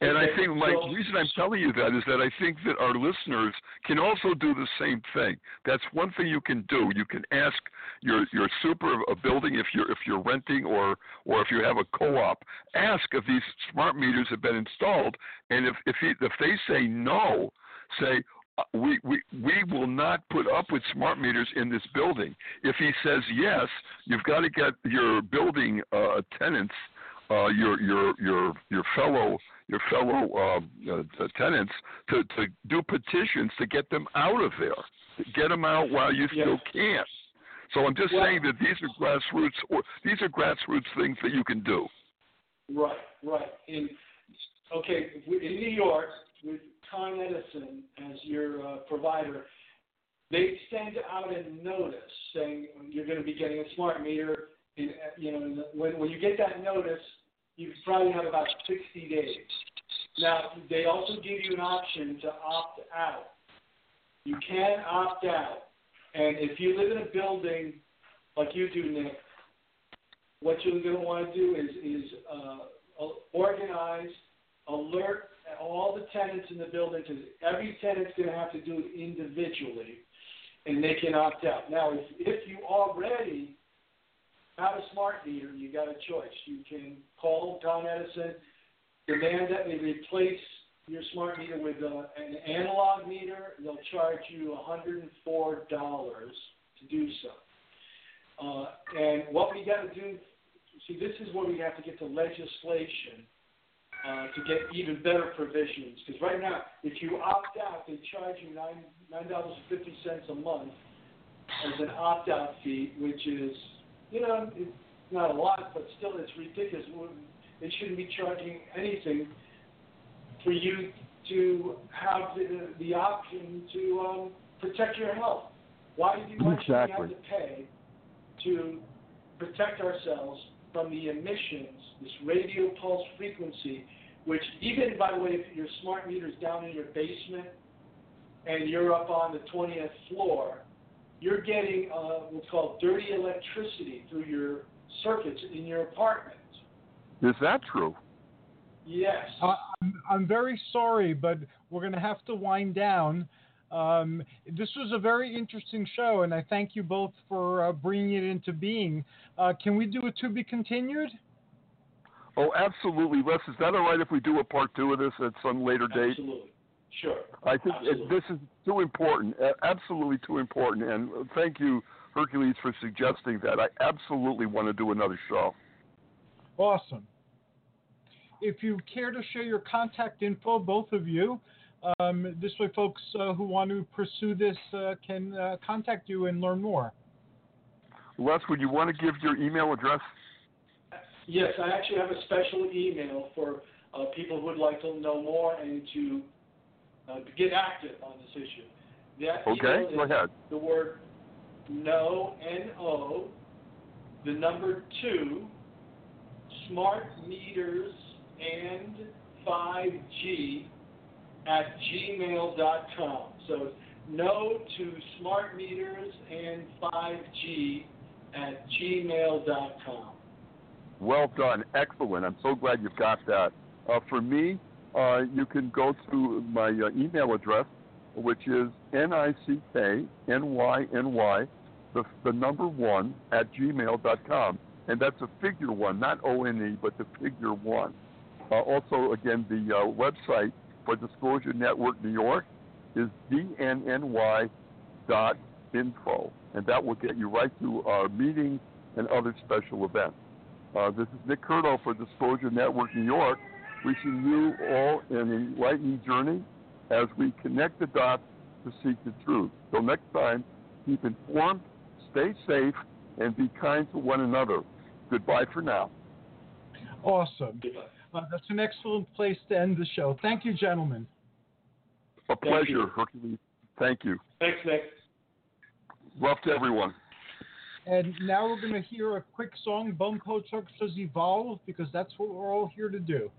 And I think my so, reason I'm telling you that is that I think that our listeners can also do the same thing. That's one thing you can do. You can ask your your super of a building if you're if you're renting or or if you have a co-op, ask if these smart meters have been installed, and if if he, if they say no, say uh, we, we, we will not put up with smart meters in this building. If he says yes, you've got to get your building uh, tenants, uh, your your your your fellow your fellow um, uh, tenants to, to do petitions to get them out of there, get them out while you still can. So I'm just well, saying that these are grassroots or these are grassroots things that you can do. Right, right. In okay, in New York with Con Edison as your uh, provider, they send out a notice saying you're going to be getting a smart meter. In, you know, when when you get that notice, you probably have about 60 days. Now, they also give you an option to opt out. You can opt out, and if you live in a building like you do, Nick, what you're going to want to do is is uh, organize, alert all the tenants in the building because every tenant's going to have to do it individually and they can opt out. Now, if, if you already have a smart meter, you got a choice. You can call Con Edison, demand that they replace your smart meter with uh, an analog meter. They'll charge you $104 to do so. Uh, and what we got to do, see, this is where we have to get to legislation uh, to get even better provisions. Because right now, if you opt out, they charge you nine nine dollars and fifty cents a month as an opt out fee, which is you know it's not a lot, but still it's ridiculous. They shouldn't be charging anything for you to have the, the option to um, protect your health. Why do you, exactly. should have to pay to protect ourselves from the emissions, this radio pulse frequency, which even, by the way, if your smart meter is down in your basement and you're up on the 20th floor, you're getting uh, what's called dirty electricity through your circuits in your apartment. Is that true? Yes. Uh, I'm, I'm very sorry, but we're going to have to wind down. Um, this was a very interesting show, and I thank you both for uh, bringing it into being. Uh, can we do a to be continued? Oh, absolutely, Les. Is that all right if we do a part two of this at some later date? Absolutely. Sure. I think Absolutely. this is too important, absolutely too important. And thank you, Hercules, for suggesting that. I absolutely want to do another show. Awesome. If you care to share your contact info, both of you, um, this way folks uh, who want to pursue this uh, can uh, contact you and learn more. Les, would you want to give your email address? Yes, I actually have a special email for uh, people who would like to know more and to uh, get active on this issue. That Okay, go is ahead. The word no, N O, the number two, smart meters and 5G at gmail.com. So no to smart meters and 5G at gmail.com. Well done. Excellent. I'm so glad you've got that. Uh, for me, uh, you can go to my uh, email address, which is N-I-C-K-N-Y-N-Y, the, the number one, at gmail.com. And that's a figure one, not O-N-E, but the figure one. Uh, also, again, the uh, website for Disclosure Network New York is dnny.info. And that will get you right to our meetings and other special events. Uh, this is Nick Curto for Disclosure Network New York, wishing you all an enlightening journey as we connect the dots to seek the truth. Till next time, keep informed, stay safe, and be kind to one another. Goodbye for now. Awesome. Uh, that's an excellent place to end the show. Thank you, gentlemen. A pleasure, you. Hercules. Thank you. Thanks, Nick. Love to everyone. And now we're going to hear a quick song, Bumpo Trucks Does Evolve, because that's what we're all here to do.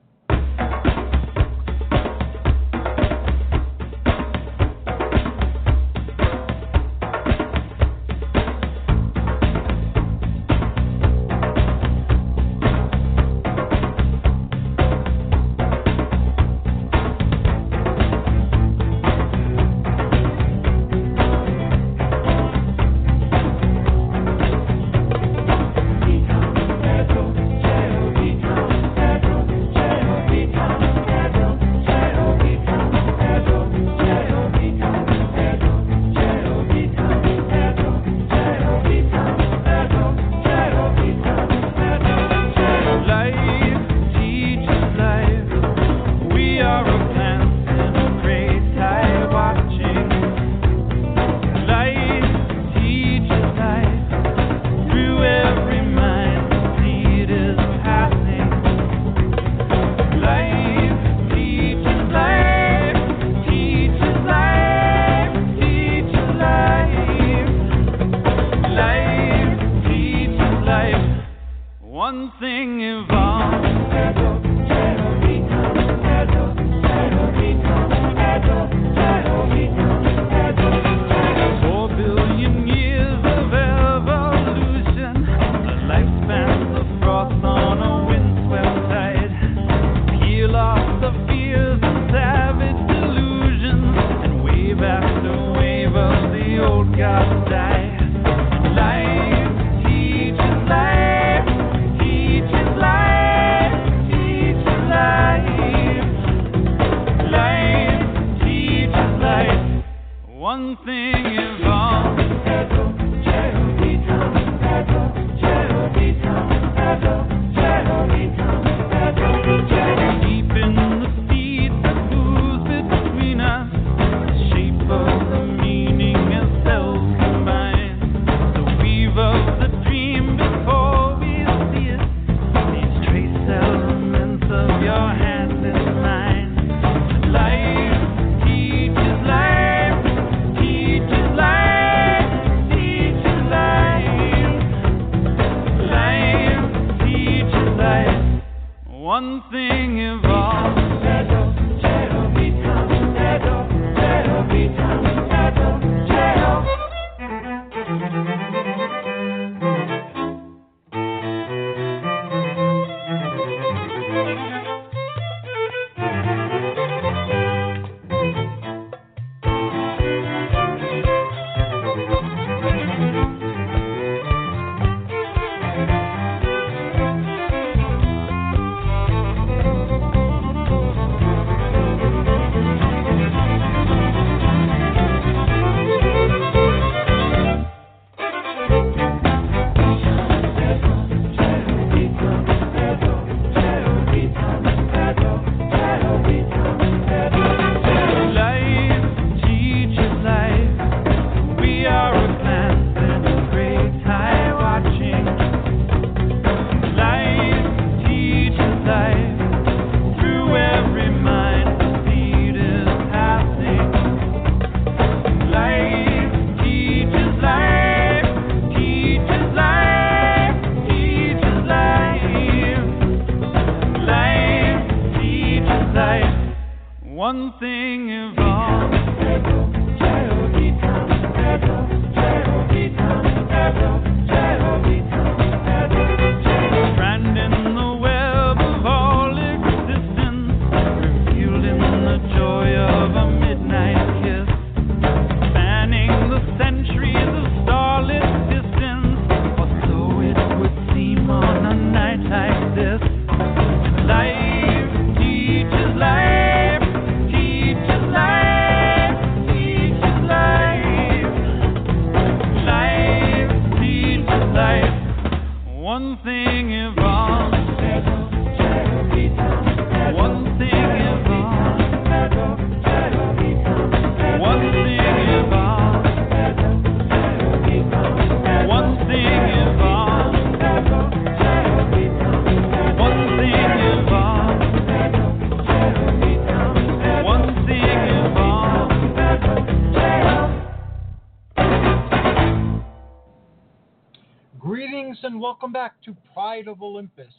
Welcome back to Pride of Olympus.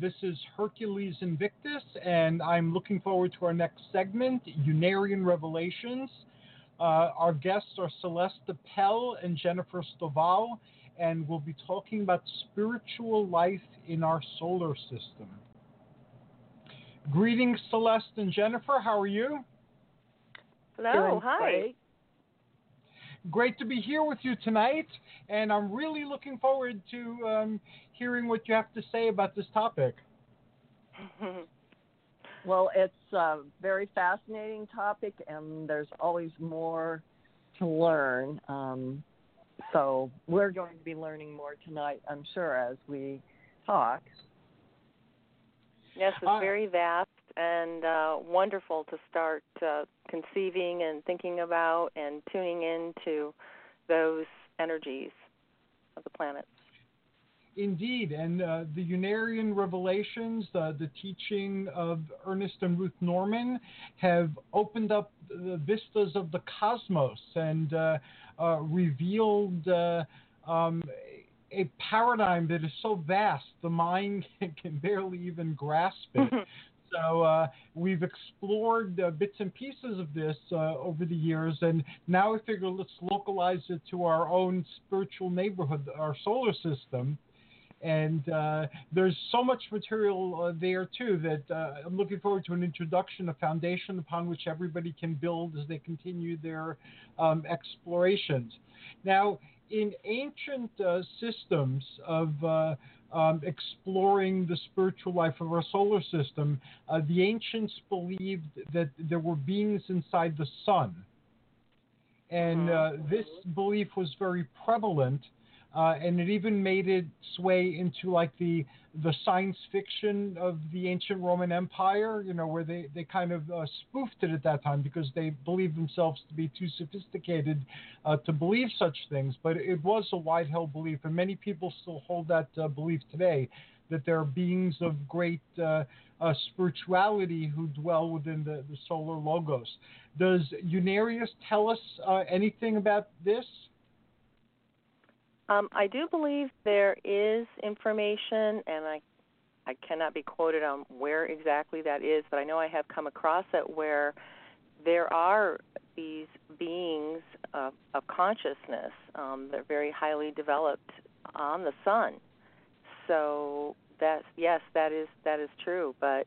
This is Hercules Invictus, and I'm looking forward to our next segment, Unarian Revelations. Uh, our guests are Celeste Appel and Jennifer Stovall, and we'll be talking about spiritual life in our solar system. Greetings, Celeste and Jennifer. How are you? Hello. Doing Hi. Great. Great to be here with you tonight and I'm really looking forward to um, hearing what you have to say about this topic. well, it's a very fascinating topic, and there's always more to learn. Um, so we're going to be learning more tonight, I'm sure, as we talk. Yes, it's uh, very vast and uh, wonderful to start uh, conceiving and thinking about and tuning into those energies of the planets. Indeed, and uh, the Unarian revelations, uh, the teaching of Ernest and Ruth Norman, have opened up the vistas of the cosmos and uh, uh revealed uh, um, a paradigm that is so vast the mind can barely even grasp it. so uh, we've explored uh, bits and pieces of this uh, over the years, and now I figure let's localize it to our own spiritual neighborhood, our solar system. And uh, there's so much material uh, there too that uh, I'm looking forward to an introduction, a foundation upon which everybody can build as they continue their um, explorations. Now, in ancient systems of um, exploring the spiritual life of our solar system, uh, the ancients believed that there were beings inside the sun. And uh, this belief was very prevalent uh, and it even made its way into like the the science fiction of the ancient Roman Empire, you know, where they they kind of uh, spoofed it at that time because they believed themselves to be too sophisticated uh, to believe such things. But it was a wide held belief, and many people still hold that uh, belief today that there are beings of great uh, uh, spirituality who dwell within the, the solar logos. Does Unarius tell us anything about this? Um, I do believe there is information, and I I cannot be quoted on where exactly that is, but I know I have come across it where there are these beings of, of consciousness. Um, they're very highly developed on the sun. So that's yes, that is that is true. But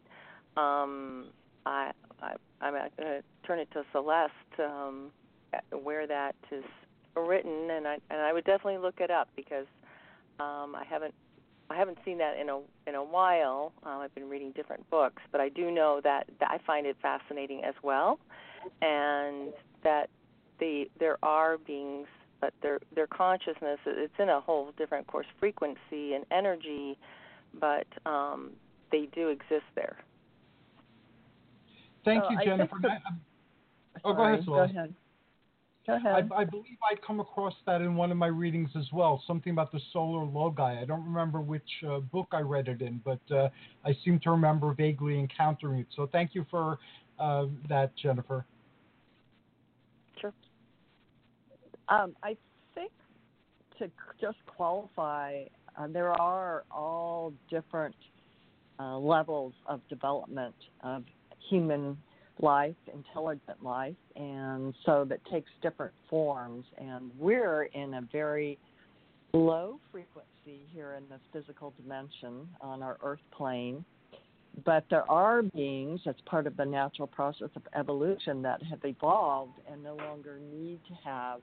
um, I, I I'm going to turn it to Celeste um, where that is written, and I and I would definitely look it up because um, I haven't I haven't seen that in a in a while. Um, I've been reading different books, but I do know that, that I find it fascinating as well, and that the there are beings, but their their consciousness it's in a whole different course frequency and energy, but um, they do exist there. Thank you, Jennifer. The, oh, go ahead, Go ahead. Go ahead. I, I, believe I'd come across that in one of my readings as well. Something about the solar logi. I don't remember which uh, book I read it in, but uh, I seem to remember vaguely encountering it. So thank you for uh, that, Jennifer. Sure. Um, I think to just qualify, uh, there are all different uh, levels of development of human life, intelligent life, and so that takes different forms. And we're in a very low frequency here in the physical dimension on our earth plane. But there are beings, that's part of the natural process of evolution, that have evolved and no longer need to have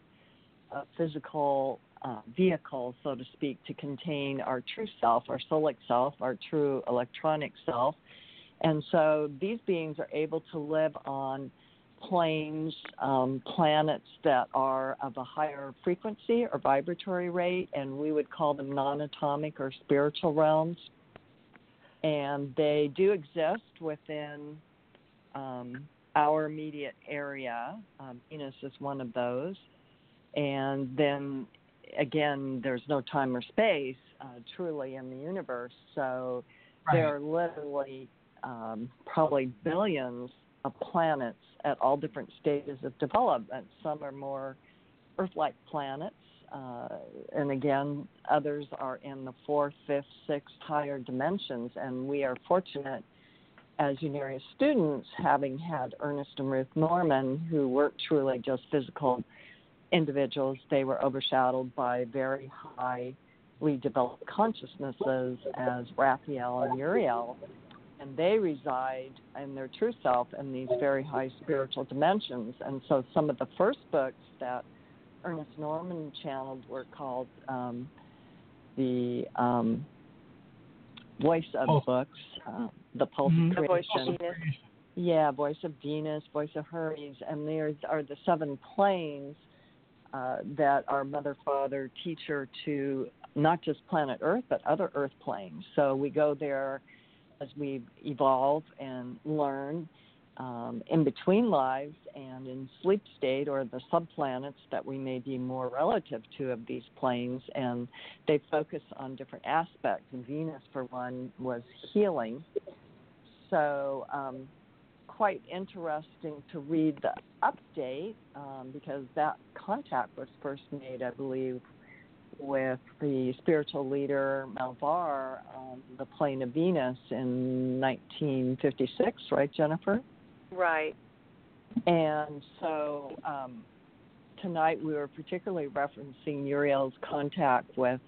a physical uh, vehicle, so to speak, to contain our true self, our soulic self, our true electronic self and so these beings are able to live on planes, um, planets that are of a higher frequency or vibratory rate, and we would call them non atomic or spiritual realms. And they do exist within um, our immediate area. Um, Venus is one of those. And then again, there's no time or space uh, truly in the universe. So right. there are literally um, probably billions of planets at all different stages of development. Some are more Earth like planets, uh, and again, others are in the fourth, fifth, sixth, higher dimensions. And we are fortunate as Unarius students, having had Ernest and Ruth Norman, who weren't truly just physical individuals, they were overshadowed by very highly developed consciousnesses as Raphael and Uriel and they reside in their true self in these very high spiritual dimensions. And so some of the first books that Ernest Norman channeled were called um, the um, Voice of oh. Books, uh, the Pulse mm-hmm. of Voice of Venus. Yeah, Voice of Venus, Voice of Hermes, and there are the seven planes uh, that are mother, father, teacher to not just planet Earth, but other Earth planes. So we go there as we evolve and learn um, in between lives and in sleep state or the subplanets that we may be more relative to of these planes. And they focus on different aspects. And Venus, for one, was healing. So, um, quite interesting to read the update um, because that contact was first made, I believe, with the spiritual leader Malvar on the plane of Venus in 1956, right, Jennifer? Right. And so um, tonight we were particularly referencing Uriel's contact with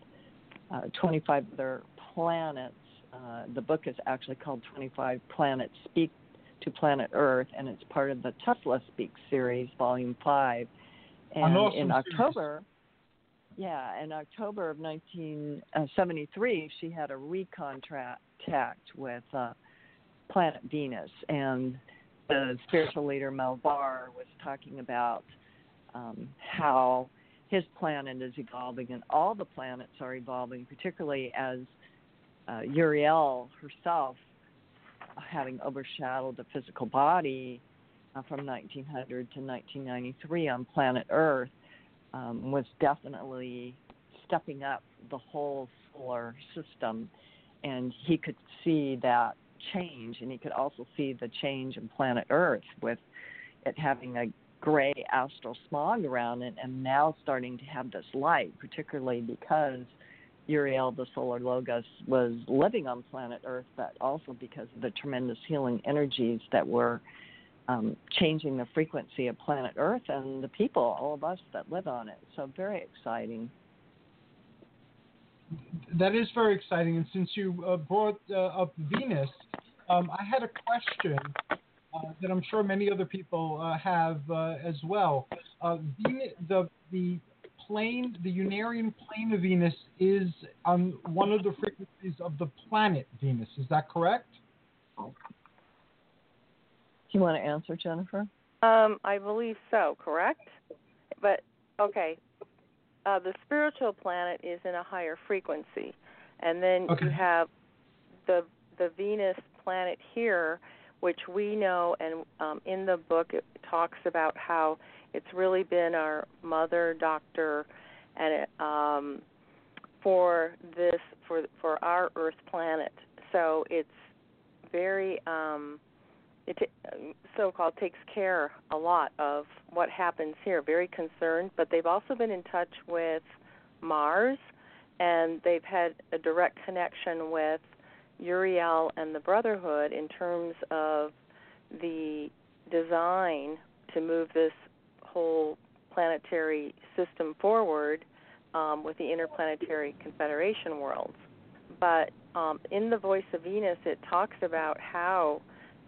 uh, 25 other planets. Uh, the book is actually called 25 Planets Speak to Planet Earth, and it's part of the Tesla Speaks series, Volume 5. And awesome in October, yeah, in October of 1973, she had a recontact with uh, planet Venus, and the spiritual leader Malvar was talking about um, how his planet is evolving, and all the planets are evolving, particularly as uh, Uriel herself, having overshadowed the physical body uh, from 1900 to 1993 on planet Earth, um, was definitely stepping up the whole solar system, and he could see that change, and he could also see the change in planet Earth with it having a gray astral smog around it, and now starting to have this light, particularly because Uriel, the solar logos, was living on planet Earth, but also because of the tremendous healing energies that were um, changing the frequency of planet Earth and the people, all of us that live on it. So very exciting. That is very exciting. And since you uh, brought uh, up Venus, um, I had a question uh, that I'm sure many other people uh, have uh, as well. Uh, Venus, the the plane, the Unarian plane of Venus, is on one of the frequencies of the planet Venus. Is that correct? Do you want to answer, Jennifer? Um, I believe so, correct? But okay, uh, the spiritual planet is in a higher frequency, and then Okay. you have the the Venus planet here, which we know, and um, in the book it talks about how it's really been our mother doctor, and it, um, for this for for our Earth planet. So it's very um, it ta- so-called takes care a lot of what happens here. Very concerned, but they've also been in touch with Mars, and they've had a direct connection with Uriel and the Brotherhood in terms of the design to move this whole planetary system forward um, with the interplanetary confederation worlds. But um, in the Voice of Venus, it talks about how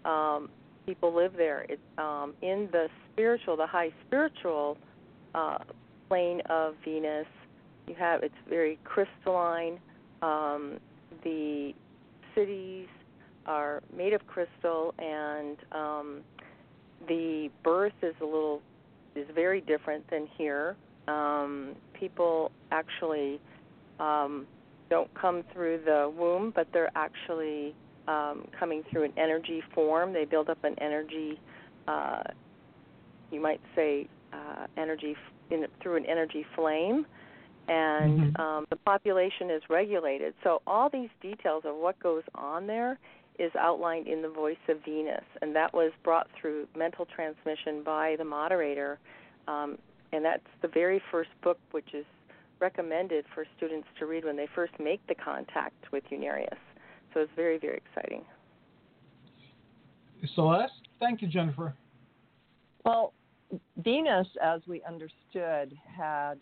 um, people live there. It, um, in the spiritual, the high spiritual uh, plane of Venus, you have it's very crystalline. Um, the cities are made of crystal, and um, the birth is a little is very different than here. Um, people actually um, don't come through the womb, but they're actually um, coming through an energy form. They build up an energy, uh, you might say, uh, energy f- in, through an energy flame, and Mhm. um, the population is regulated. So all these details of what goes on there is outlined in the Voice of Venus, and that was brought through mental transmission by the moderator, um, and that's the very first book which is recommended for students to read when they first make the contact with Unarius. So it's very, very exciting. Celeste? Thank you, Jennifer. Well, Venus, as we understood, had,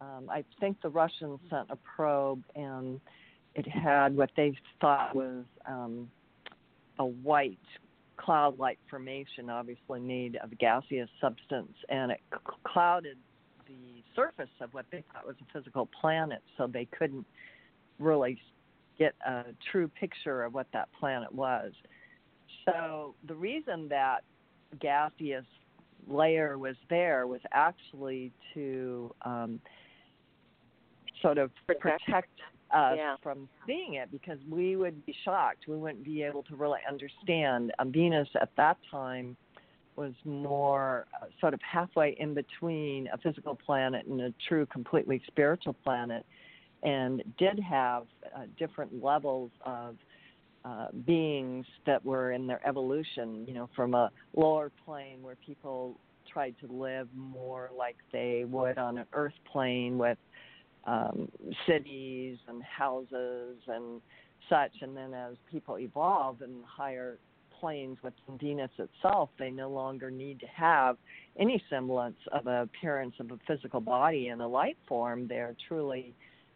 um, I think the Russians sent a probe and it had what they thought was um, a white cloud like formation, obviously made of gaseous substance, and it c- clouded the surface of what they thought was a physical planet, so they couldn't really get a true picture of what that planet was. So the reason that gaseous layer was there was actually to um, sort of Protect. protect us Yeah. from seeing it because we would be shocked. We wouldn't be able to really understand. Um, Venus at that time was more uh, sort of halfway in between a physical planet and a true, completely spiritual planet, and did have uh, different levels of uh, beings that were in their evolution, you know, from a lower plane where people tried to live more like they would on an earth plane with um, cities and houses and such. And then as people evolve in higher planes within Venus itself, they no longer need to have any semblance of an appearance of a physical body in a life form. They're truly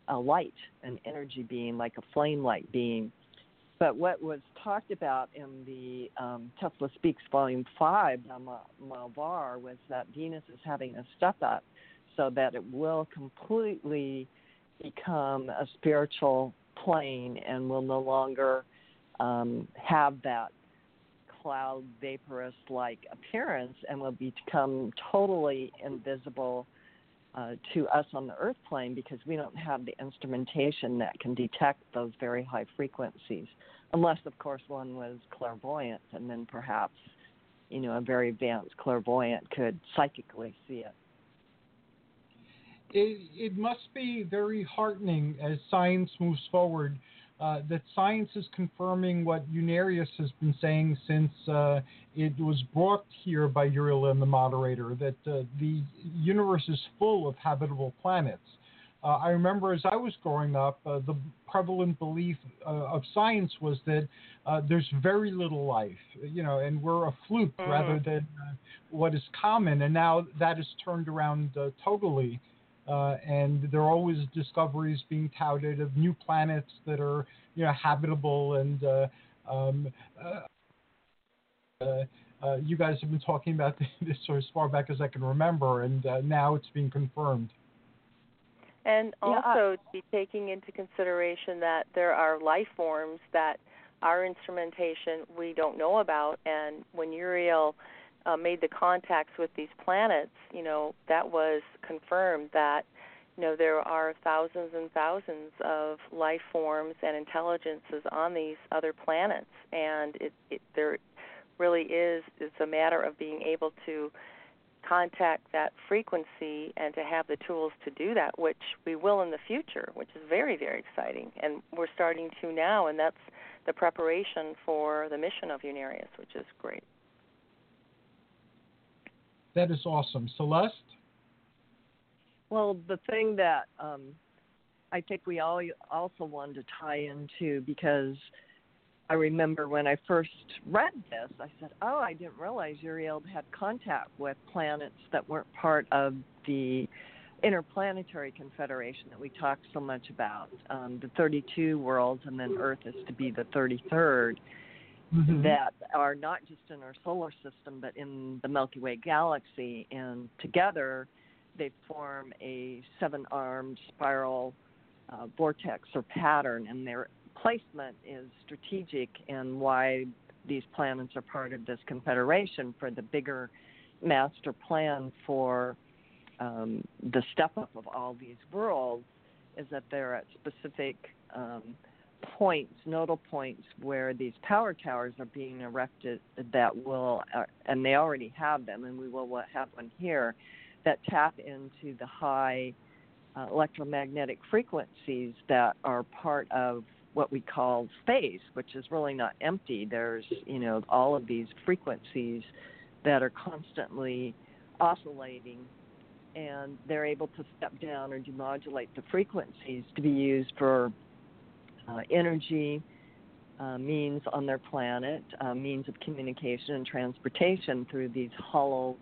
a light, an energy being, like a flame light being. But what was talked about in the um, Tesla Speaks Volume 5, Malvar, was that Venus is having a step up so that it will completely become a spiritual plane and will no longer um, have that cloud vaporous like appearance and will become totally invisible uh, to us on the earth plane because we don't have the instrumentation that can detect those very high frequencies unless of course one was clairvoyant and then perhaps you know a very advanced clairvoyant could psychically see it. It, it must be very heartening as science moves forward uh, that science is confirming what Unarius has been saying since uh, it was brought here by Uriel and the moderator that uh, the universe is full of habitable planets. Uh, I remember as I was growing up, uh, the prevalent belief of science was that there's very little life, you know, and we're a fluke mm. rather than what is common. And now that has turned around totally. Uh, and there are always discoveries being touted of new planets that are you know habitable and uh, um, uh, uh, uh you guys have been talking about this as far back as I can remember, and uh, now it's being confirmed. And also to be taking into consideration that there are life forms that our instrumentation we don't know about, and when Uriel uh, made the contacts with these planets, you know, that was confirmed that you know there are thousands and thousands of life forms and intelligences on these other planets, and it, it there really is it's a matter of being able to contact that frequency and to have the tools to do that, which we will in the future, which is very, very exciting. And we're starting to now, and that's the preparation for the mission of Unarius, which is great. That is awesome. Celeste? Well, the thing that um, I think we all also wanted to tie into because I remember when I first read this, I said, "Oh, I didn't realize Uriel had contact with planets that weren't part of the interplanetary confederation that we talk so much about, um, the 32 worlds, and then Earth is to be the 33rd." Mm-hmm. that are not just in our solar system but in the Milky Way galaxy, and together they form a seven-armed spiral uh, vortex or pattern, and their placement is strategic and why these planets are part of this confederation for the bigger master plan for um, the step up of all these worlds is that they're at specific um, points, nodal points, where these power towers are being erected that will, uh, and they already have them, and we will have one here, that tap into the high uh, electromagnetic frequencies that are part of what we call space, which is really not empty. There's, you know, all of these frequencies that are constantly oscillating and they're able to step down or demodulate the frequencies to be used for uh, energy uh, means on their planet, uh, means of communication and transportation through these hollow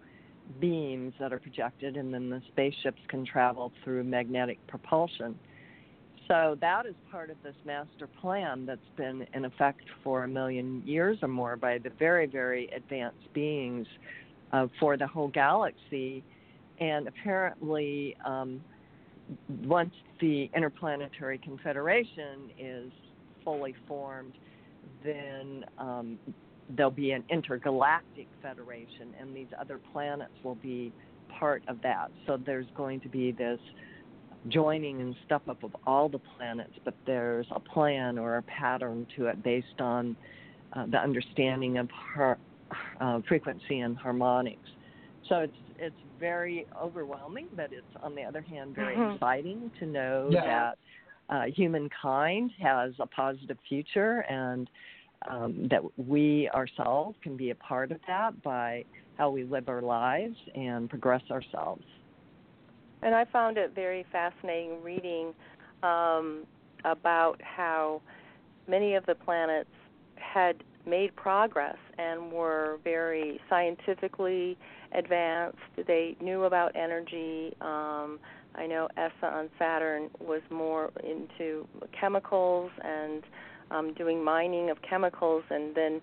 beams that are projected, and then the spaceships can travel through magnetic propulsion. So that is part of this master plan that's been in effect for a million years or more by the very, very advanced beings uh, for the whole galaxy. And apparently, um, once the Interplanetary Confederation is fully formed, then um, there'll be an intergalactic federation, and these other planets will be part of that. So there's going to be this joining and stuff up of all the planets, but there's a plan or a pattern to it based on uh, the understanding of her, uh, frequency and harmonics. So it's it's very overwhelming, but it's on the other hand very mm-hmm. exciting to know yeah. that uh, humankind has a positive future and um, that we ourselves can be a part of that by how we live our lives and progress ourselves. And I found it very fascinating reading um, about how many of the planets had made progress and were very scientifically advanced. They knew about energy. Um, I know ESA on Saturn was more into chemicals and um, doing mining of chemicals, and then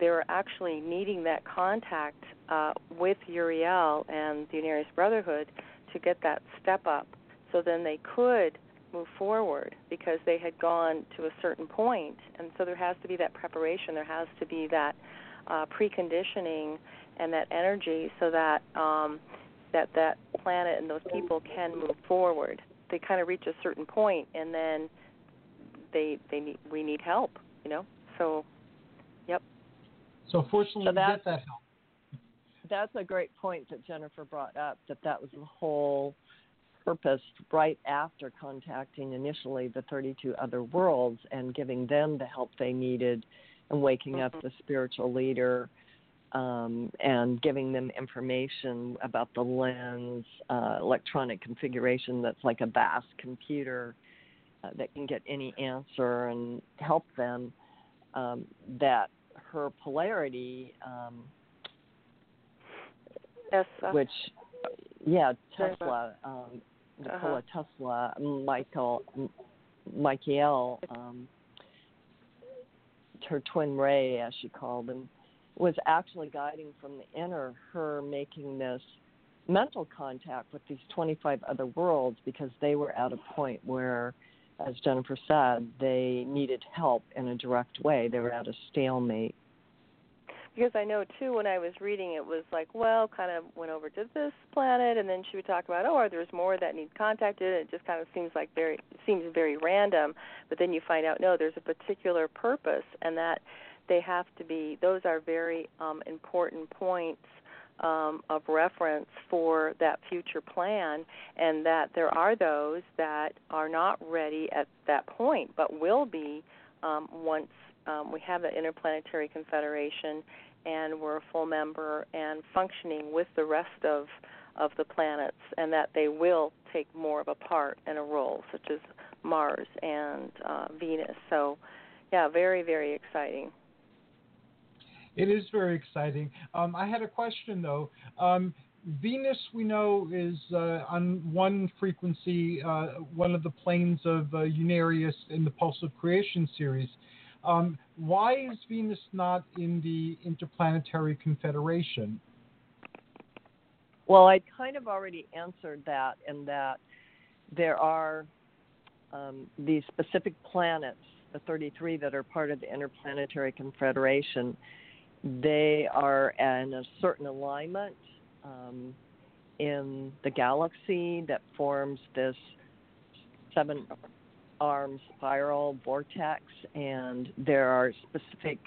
they were actually needing that contact uh, with Uriel and the Unarius Brotherhood to get that step up. So then they could move forward because they had gone to a certain point, and so there has to be that preparation. There has to be that uh, preconditioning and that energy so that um, that that planet and those people can move forward. They kind of reach a certain point, and then they they need we need help. You know, so yep. So fortunately, So we that's- get that help. That's a great point that Jennifer brought up. That that was the whole purpose right after contacting initially the 32 other worlds and giving them the help they needed and waking up the spiritual leader um, and giving them information about the lens uh, electronic configuration that's like a vast computer uh, that can get any answer and help them. Um, that her polarity, um, ESA. which, yeah, Tesla. Um, Uh-huh. Nikola Tesla, Michael, M- Michael, um, her twin ray, as she called him, was actually guiding from the inner her making this mental contact with these 25 other worlds because they were at a point where, as Jennifer said, they needed help in a direct way. They were at a stalemate. Because I know too when I was reading it was like, well, kind of went over to this planet, and then she would talk about, oh, are there's more that need contacted. And it just kind of seems like very seems very random, but then you find out no, there's a particular purpose, and that they have to be. Those are very um, important points. Um, of reference for that future plan, and that there are those that are not ready at that point, but will be um, once um, we have the Interplanetary Confederation and we're a full member and functioning with the rest of of the planets, and that they will take more of a part and a role, such as Mars and uh, Venus. So, yeah, very very exciting. It is very exciting. Um, I had a question though. Um, Venus, we know, is uh, on one frequency, uh, one of the planes of uh, Unarius in the Pulse of Creation series. Um, why is Venus not in the Interplanetary Confederation? Well, I kind of already answered that in that there are um, these specific planets, the 33 that are part of the Interplanetary Confederation. They are in a certain alignment um, in the galaxy that forms this seven arm spiral vortex, and there are specific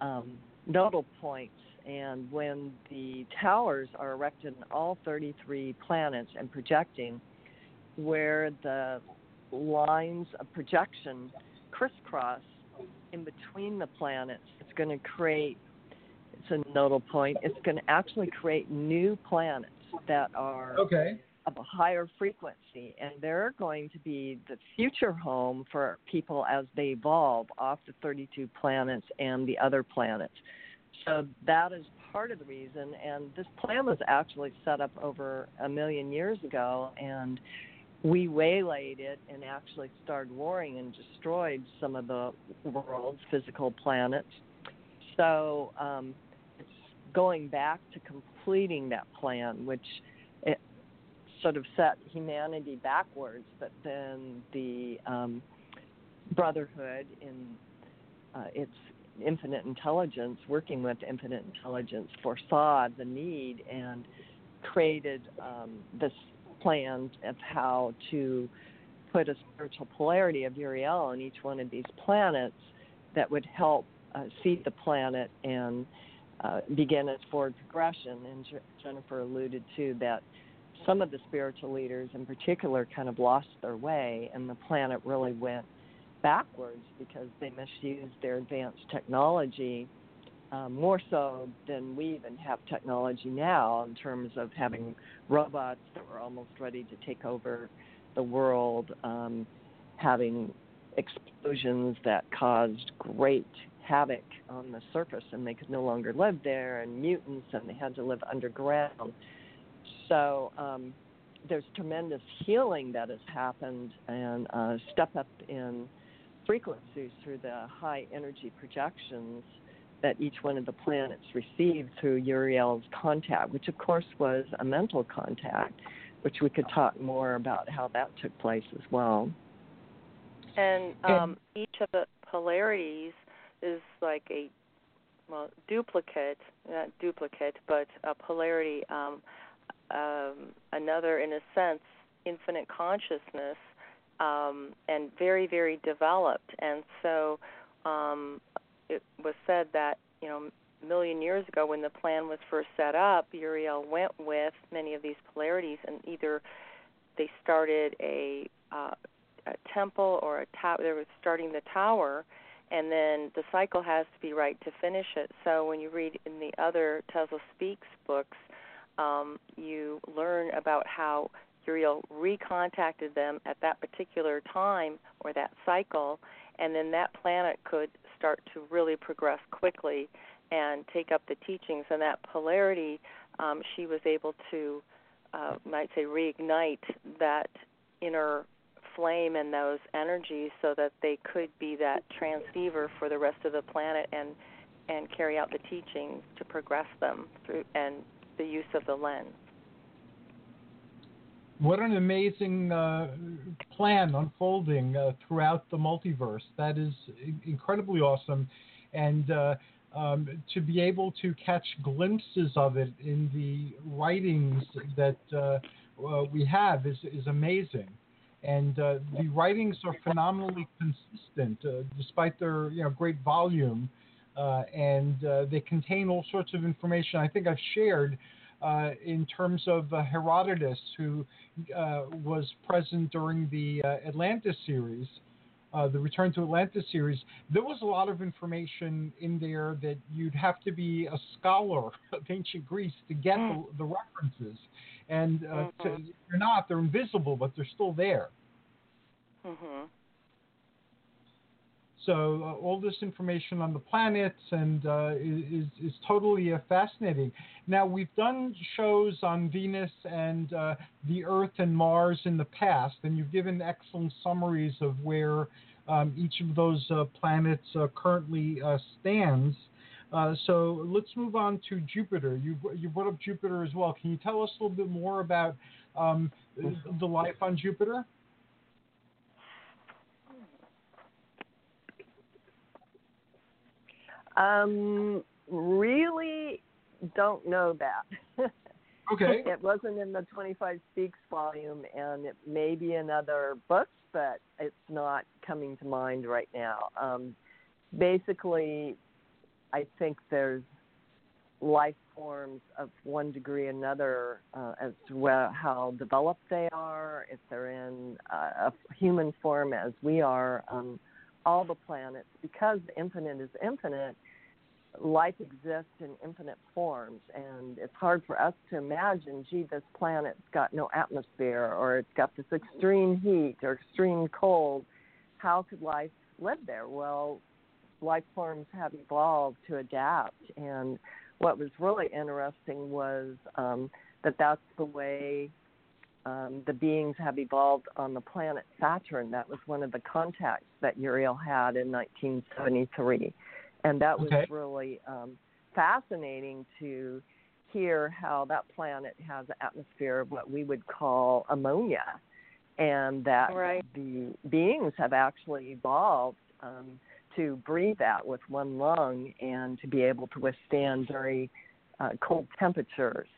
um, nodal points. And when the towers are erected in all 33 planets and projecting, where the lines of projection crisscross in between the planets, it's going to create it's a nodal point. It's going to actually create new planets that are Okay. Of a higher frequency, and they're going to be the future home for people as they evolve off the 32 planets and the other planets. So that is part of the reason, and this plan was actually set up over a million years ago, and we waylaid it and actually started warring and destroyed some of the world's physical planets. So um, it's going back to completing that plan, which sort of set humanity backwards, but then the um, Brotherhood in uh, its infinite intelligence, working with infinite intelligence, foresaw the need and created um, this plan of how to put a spiritual polarity of Uriel on each one of these planets that would help uh, seed the planet and uh, begin its forward progression. And Jennifer alluded to that some of the spiritual leaders, in particular, kind of lost their way, and the planet really went backwards because they misused their advanced technology um, more so than we even have technology now in terms of having robots that were almost ready to take over the world, um, having explosions that caused great havoc on the surface and they could no longer live there, and mutants, and they had to live underground. So um, there's tremendous healing that has happened and uh, step up in frequencies through the high energy projections that each one of the planets received through Uriel's contact, which of course was a mental contact, which we could talk more about how that took place as well. And um, each of the polarities is like a well duplicate, not duplicate, but a polarity. Um, um, another, in a sense, infinite consciousness, um, and very, very developed. And so, um, it was said that you know a million years ago when the plan was first set up, Uriel went with many of these polarities, and either they started a, uh, a temple or a tower. They were starting the tower, and then the cycle has to be right to finish it. So when you read in the other Tesla Speaks books, um, you learn about how Uriel recontacted them at that particular time or that cycle, and then that planet could start to really progress quickly and take up the teachings. And that polarity, um, she was able to, uh, might say, reignite that inner flame and those energies so that they could be that transceiver for the rest of the planet and and carry out the teachings to progress them through and the use of the lens. What an amazing uh, plan unfolding uh, throughout the multiverse. That is incredibly awesome. And uh, um, to be able to catch glimpses of it in the writings that uh, uh, we have is, is amazing. And uh, the writings are phenomenally consistent, despite their you know great volume, and they contain all sorts of information. I think I've shared uh, in terms of uh, Herodotus, who uh, was present during the uh, Atlantis series, uh, the Return to Atlantis series. There was a lot of information in there that you'd have to be a scholar of ancient Greece to get the, the references. And mm-hmm. to, they're not, they're invisible, but they're still there. Mm-hmm. So uh, all this information on the planets and uh, is is totally uh, fascinating. Now we've done shows on Venus and uh, the Earth and Mars in the past, and you've given excellent summaries of where um, each of those uh, planets uh, currently stands. so let's move on to Jupiter. You you brought up Jupiter as well. Can you tell us a little bit more about um, the life on Jupiter? Um, really don't know that. okay. it wasn't in the 25 Speaks volume, and it may be in other books, but it's not coming to mind right now. Um, basically, I think there's life forms of one degree or another uh, as to where, how developed they are, if they're in uh, a human form as we are. Um, all the planets, because the infinite is infinite, life exists in infinite forms, and it's hard for us to imagine, gee, this planet's got no atmosphere, or it's got this extreme heat or extreme cold. How could life live there? Well, life forms have evolved to adapt, and what was really interesting was um, that that's the way um, the beings have evolved on the planet Saturn. That was one of the contacts that Uriel had in 1973 and that was okay. really um, fascinating to hear how that planet has an atmosphere of what we would call ammonia, and that right. the beings have actually evolved um, to breathe that with one lung and to be able to withstand very uh, cold temperatures.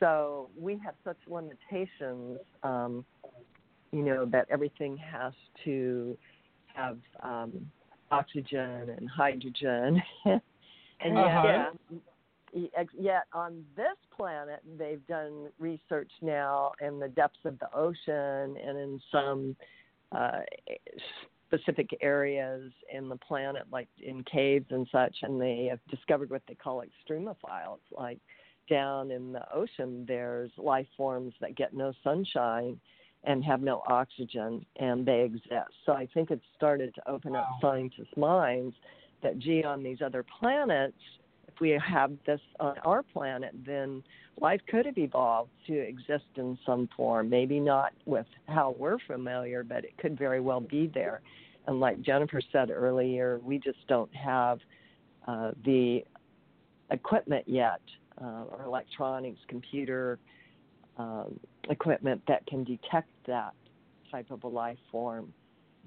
So we have such limitations, um, you know, that everything has to have um, oxygen and hydrogen. and uh-huh. yet, yet on this planet, they've done research now in the depths of the ocean and in some uh, specific areas in the planet, like in caves and such, and they have discovered what they call extremophiles. Like down in the ocean, there's life forms that get no sunshine and have no oxygen, and they exist. So I think it started to open wow. up scientists' minds that, gee, on these other planets, if we have this on our planet, then life could have evolved to exist in some form. Maybe not with how we're familiar, but it could very well be there. And like Jennifer said earlier, we just don't have uh, the equipment yet, uh, or electronics, computer um, equipment that can detect that type of a life form.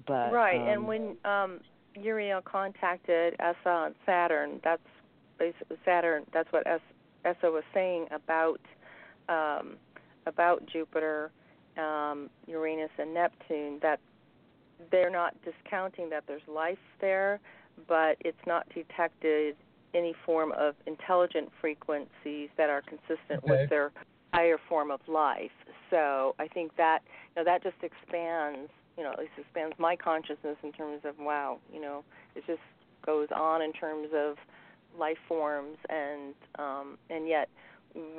But right, um, and when um, Uriel contacted ESA on Saturn, that's basically Saturn. That's what ESA was saying about um, about Jupiter, um, Uranus, and Neptune. That they're not discounting that there's life there, but it's not detected any form of intelligent frequencies that are consistent okay. with their higher form of life. So I think that you know that just expands, you know, at least expands my consciousness in terms of wow, you know, it just goes on in terms of life forms and um, and yet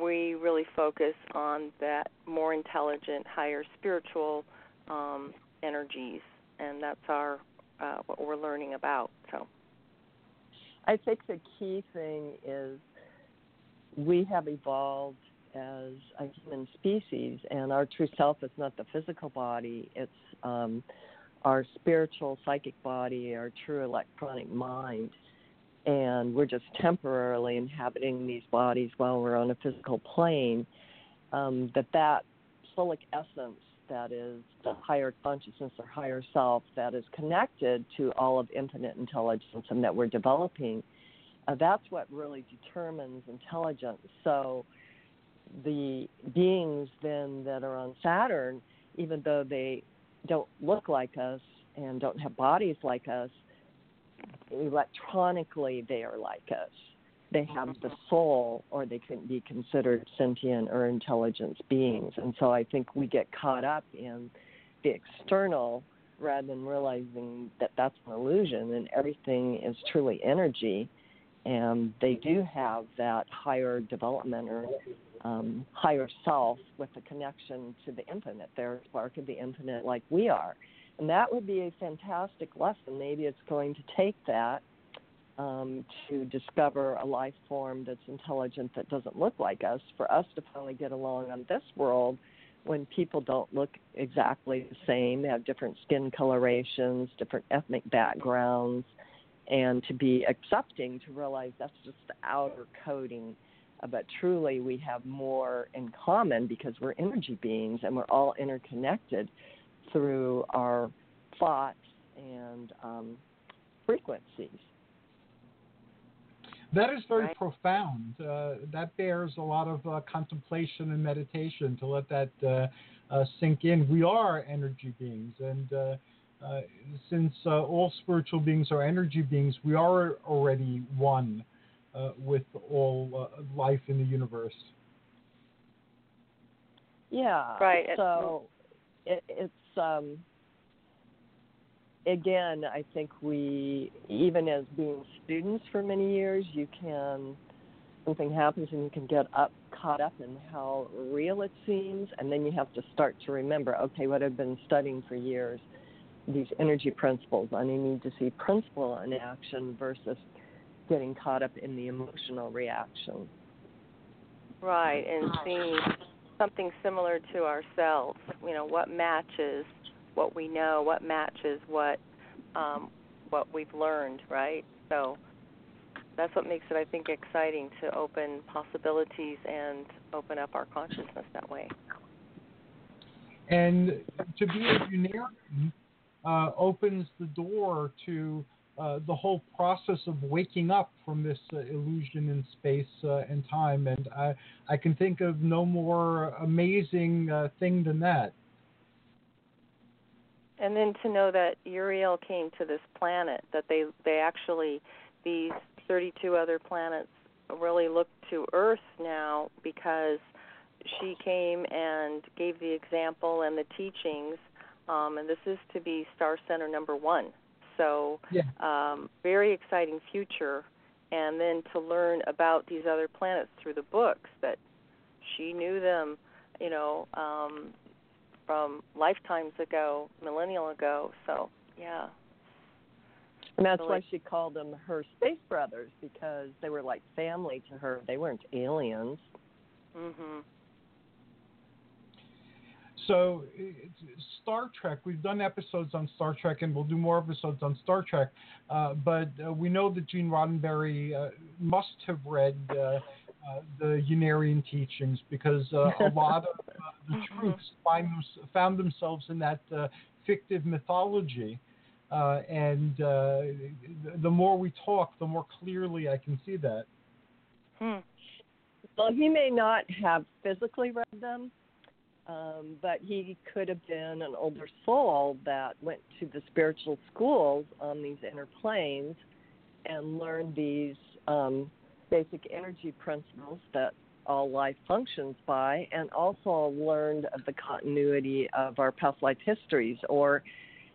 we really focus on that more intelligent, higher spiritual um, energies, and that's our uh, what we're learning about. So, I think the key thing is we have evolved as a human species, and our true self is not the physical body; it's um, our spiritual, psychic body, our true electronic mind and we're just temporarily inhabiting these bodies while we're on a physical plane, um, that that soulic essence that is the higher consciousness or higher self that is connected to all of infinite intelligence and that we're developing, uh, that's what really determines intelligence. So the beings then that are on Saturn, even though they don't look like us and don't have bodies like us, electronically they are like us. They have the soul, or they can be considered sentient or intelligence beings. And so I think we get caught up in the external rather than realizing that that's an illusion and everything is truly energy. And they do have that higher development or um, higher self with a connection to the infinite. They're a spark of the infinite like we are. And that would be a fantastic lesson. Maybe it's going to take that um, to discover a life form that's intelligent that doesn't look like us, for us to finally get along on this world when people don't look exactly the same. They have different skin colorations, different ethnic backgrounds, and to be accepting to realize that's just the outer coating. Uh, but truly, we have more in common because we're energy beings and we're all interconnected through our thoughts and um, frequencies. That is very right. profound. Uh, that bears a lot of uh, contemplation and meditation to let that uh, uh sink in. We are energy beings, and uh, uh, since all spiritual beings are energy beings, we are already one with all life in the universe. Yeah. Right. So it, it's um, again, I think we, even as being students for many years, you can, something happens and you can get up, caught up in how real it seems, and then you have to start to remember, okay, what I've been studying for years, these energy principles, and I need to see principle in action versus getting caught up in the emotional reaction. Right, and seeing something similar to ourselves. You know, what matches what we know, what matches what um, what we've learned, right? So that's what makes it, I think, exciting to open possibilities and open up our consciousness that way. And to be a Unarian uh, opens the door to uh, the whole process of waking up from this uh, illusion in space uh, and time. And I, I can think of no more amazing uh, thing than that. And then to know that Uriel came to this planet, that they they actually these 32 other planets really look to Earth now because she came and gave the example and the teachings um, and this is to be Star Center number one. So, yeah. um, very exciting future. And then to learn about these other planets through the books that she knew them, you know, um, from lifetimes ago, millennial ago. So, yeah. And that's why she called them her space brothers because they were like family to her. They weren't aliens. Mhm. So, it's Star Trek, we've done episodes on Star Trek and we'll do more episodes on Star Trek. Uh, but uh, we know that Gene Roddenberry uh, must have read uh, uh, the Unarian teachings because uh, a lot of the truths find them, found themselves in that fictive mythology. and the more we talk, the more clearly I can see that. Hmm. Well, he may not have physically read them, um, but he could have been an older soul that went to the spiritual schools on these inner planes and learned these um, basic energy principles that all life functions by, and also learned of the continuity of our past life histories. Or,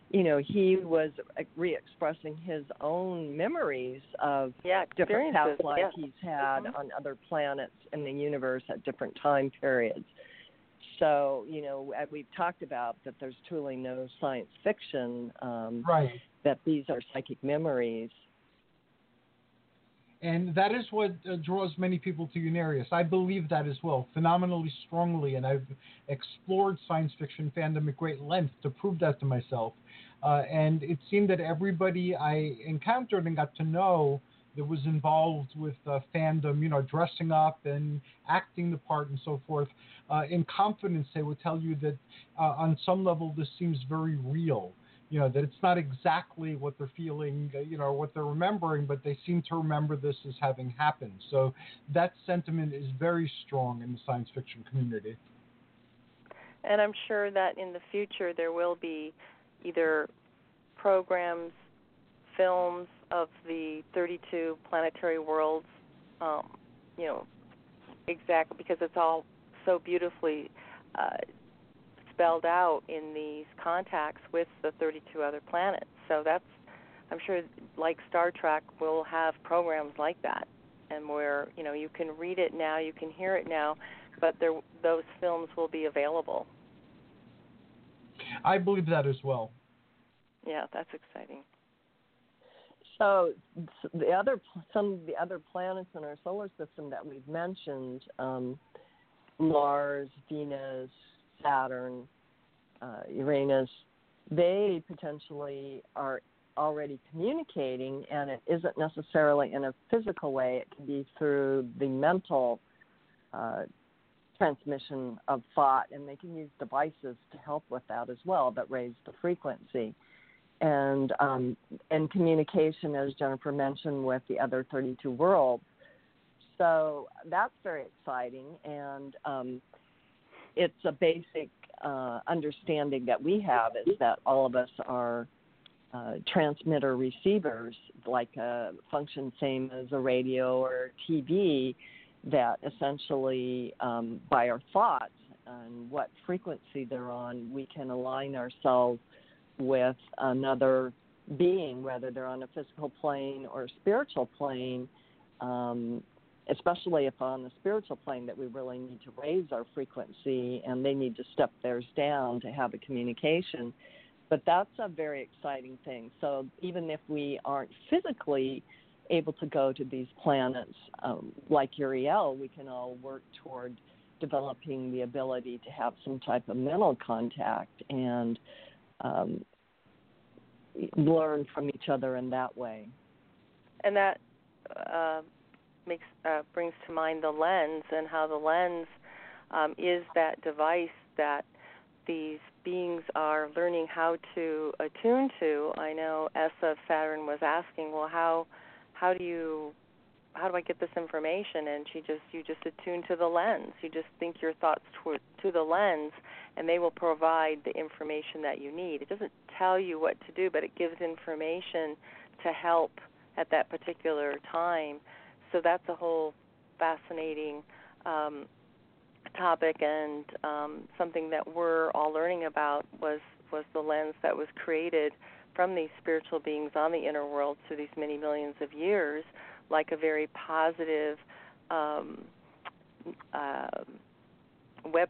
you know, he was re-expressing his own memories of yeah, different past lives yeah. he's had mm-hmm. on other planets in the universe at different time periods. So, you know, we've talked about that there's truly no science fiction. Um, right. That these are psychic memories. And that is what uh, draws many people to Unarius. I believe that as well, phenomenally strongly. And I've explored science fiction fandom at great length to prove that to myself. Uh, and it seemed that everybody I encountered and got to know that was involved with uh, fandom, you know, dressing up and acting the part and so forth, uh, in confidence, they would tell you that uh, on some level this seems very real. You know, that it's not exactly what they're feeling, uh, you know, what they're remembering, but they seem to remember this as having happened. So that sentiment is very strong in the science fiction community. And I'm sure that in the future there will be either programs, films of the 32 planetary worlds, um, you know, exactly because it's all so beautifully uh, spelled out in these contacts with the 32 other planets. So that's, I'm sure, like Star Trek, we'll have programs like that, and where you know you can read it now, you can hear it now, but there those films will be available. I believe that as well. Yeah, that's exciting. So the other some of the other planets in our solar system that we've mentioned, um, Mars, Venus, Saturn, uh, Uranus, they potentially are already communicating, and it isn't necessarily in a physical way. It can be through the mental uh, transmission of thought, and they can use devices to help with that as well that raise the frequency and um, and communication, as Jennifer mentioned, with the other 32 worlds. So that's very exciting, and um, it's a basic uh, understanding that we have is that all of us are uh, transmitter receivers, like a function same as a radio or TV, that essentially um, by our thoughts and what frequency they're on, we can align ourselves with another being, whether they're on a physical plane or spiritual plane, um, especially if on the spiritual plane that we really need to raise our frequency and they need to step theirs down to have a communication. But that's a very exciting thing. So even if we aren't physically able to go to these planets um, like Uriel, we can all work toward developing the ability to have some type of mental contact and um, learn from each other in that way. And that uh, makes uh, brings to mind the lens and how the lens um, is that device that these beings are learning how to attune to. I know Essa Saturn was asking, well, how how do you how do I get this information? And she just you just attune to the lens. You just think your thoughts toward, to the lens, and they will provide the information that you need. It doesn't tell you what to do, but it gives information to help at that particular time. So that's a whole fascinating um, topic and um, something that we're all learning about was was the lens that was created from these spiritual beings on the inner world through these many millions of years, like a very positive um, uh, web,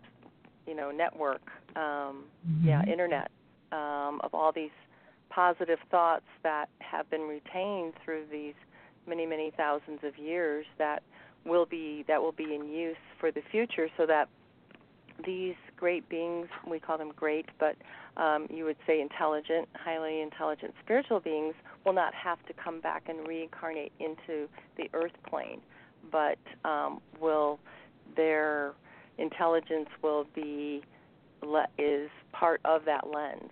you know, network, um, Mm-hmm. yeah, internet um, of all these positive thoughts that have been retained through these many, many thousands of years that will be that will be in use for the future, so that these great beings, we call them great, but um, you would say intelligent, highly intelligent spiritual beings, will not have to come back and reincarnate into the earth plane, but um, will their intelligence will be is part of that lens.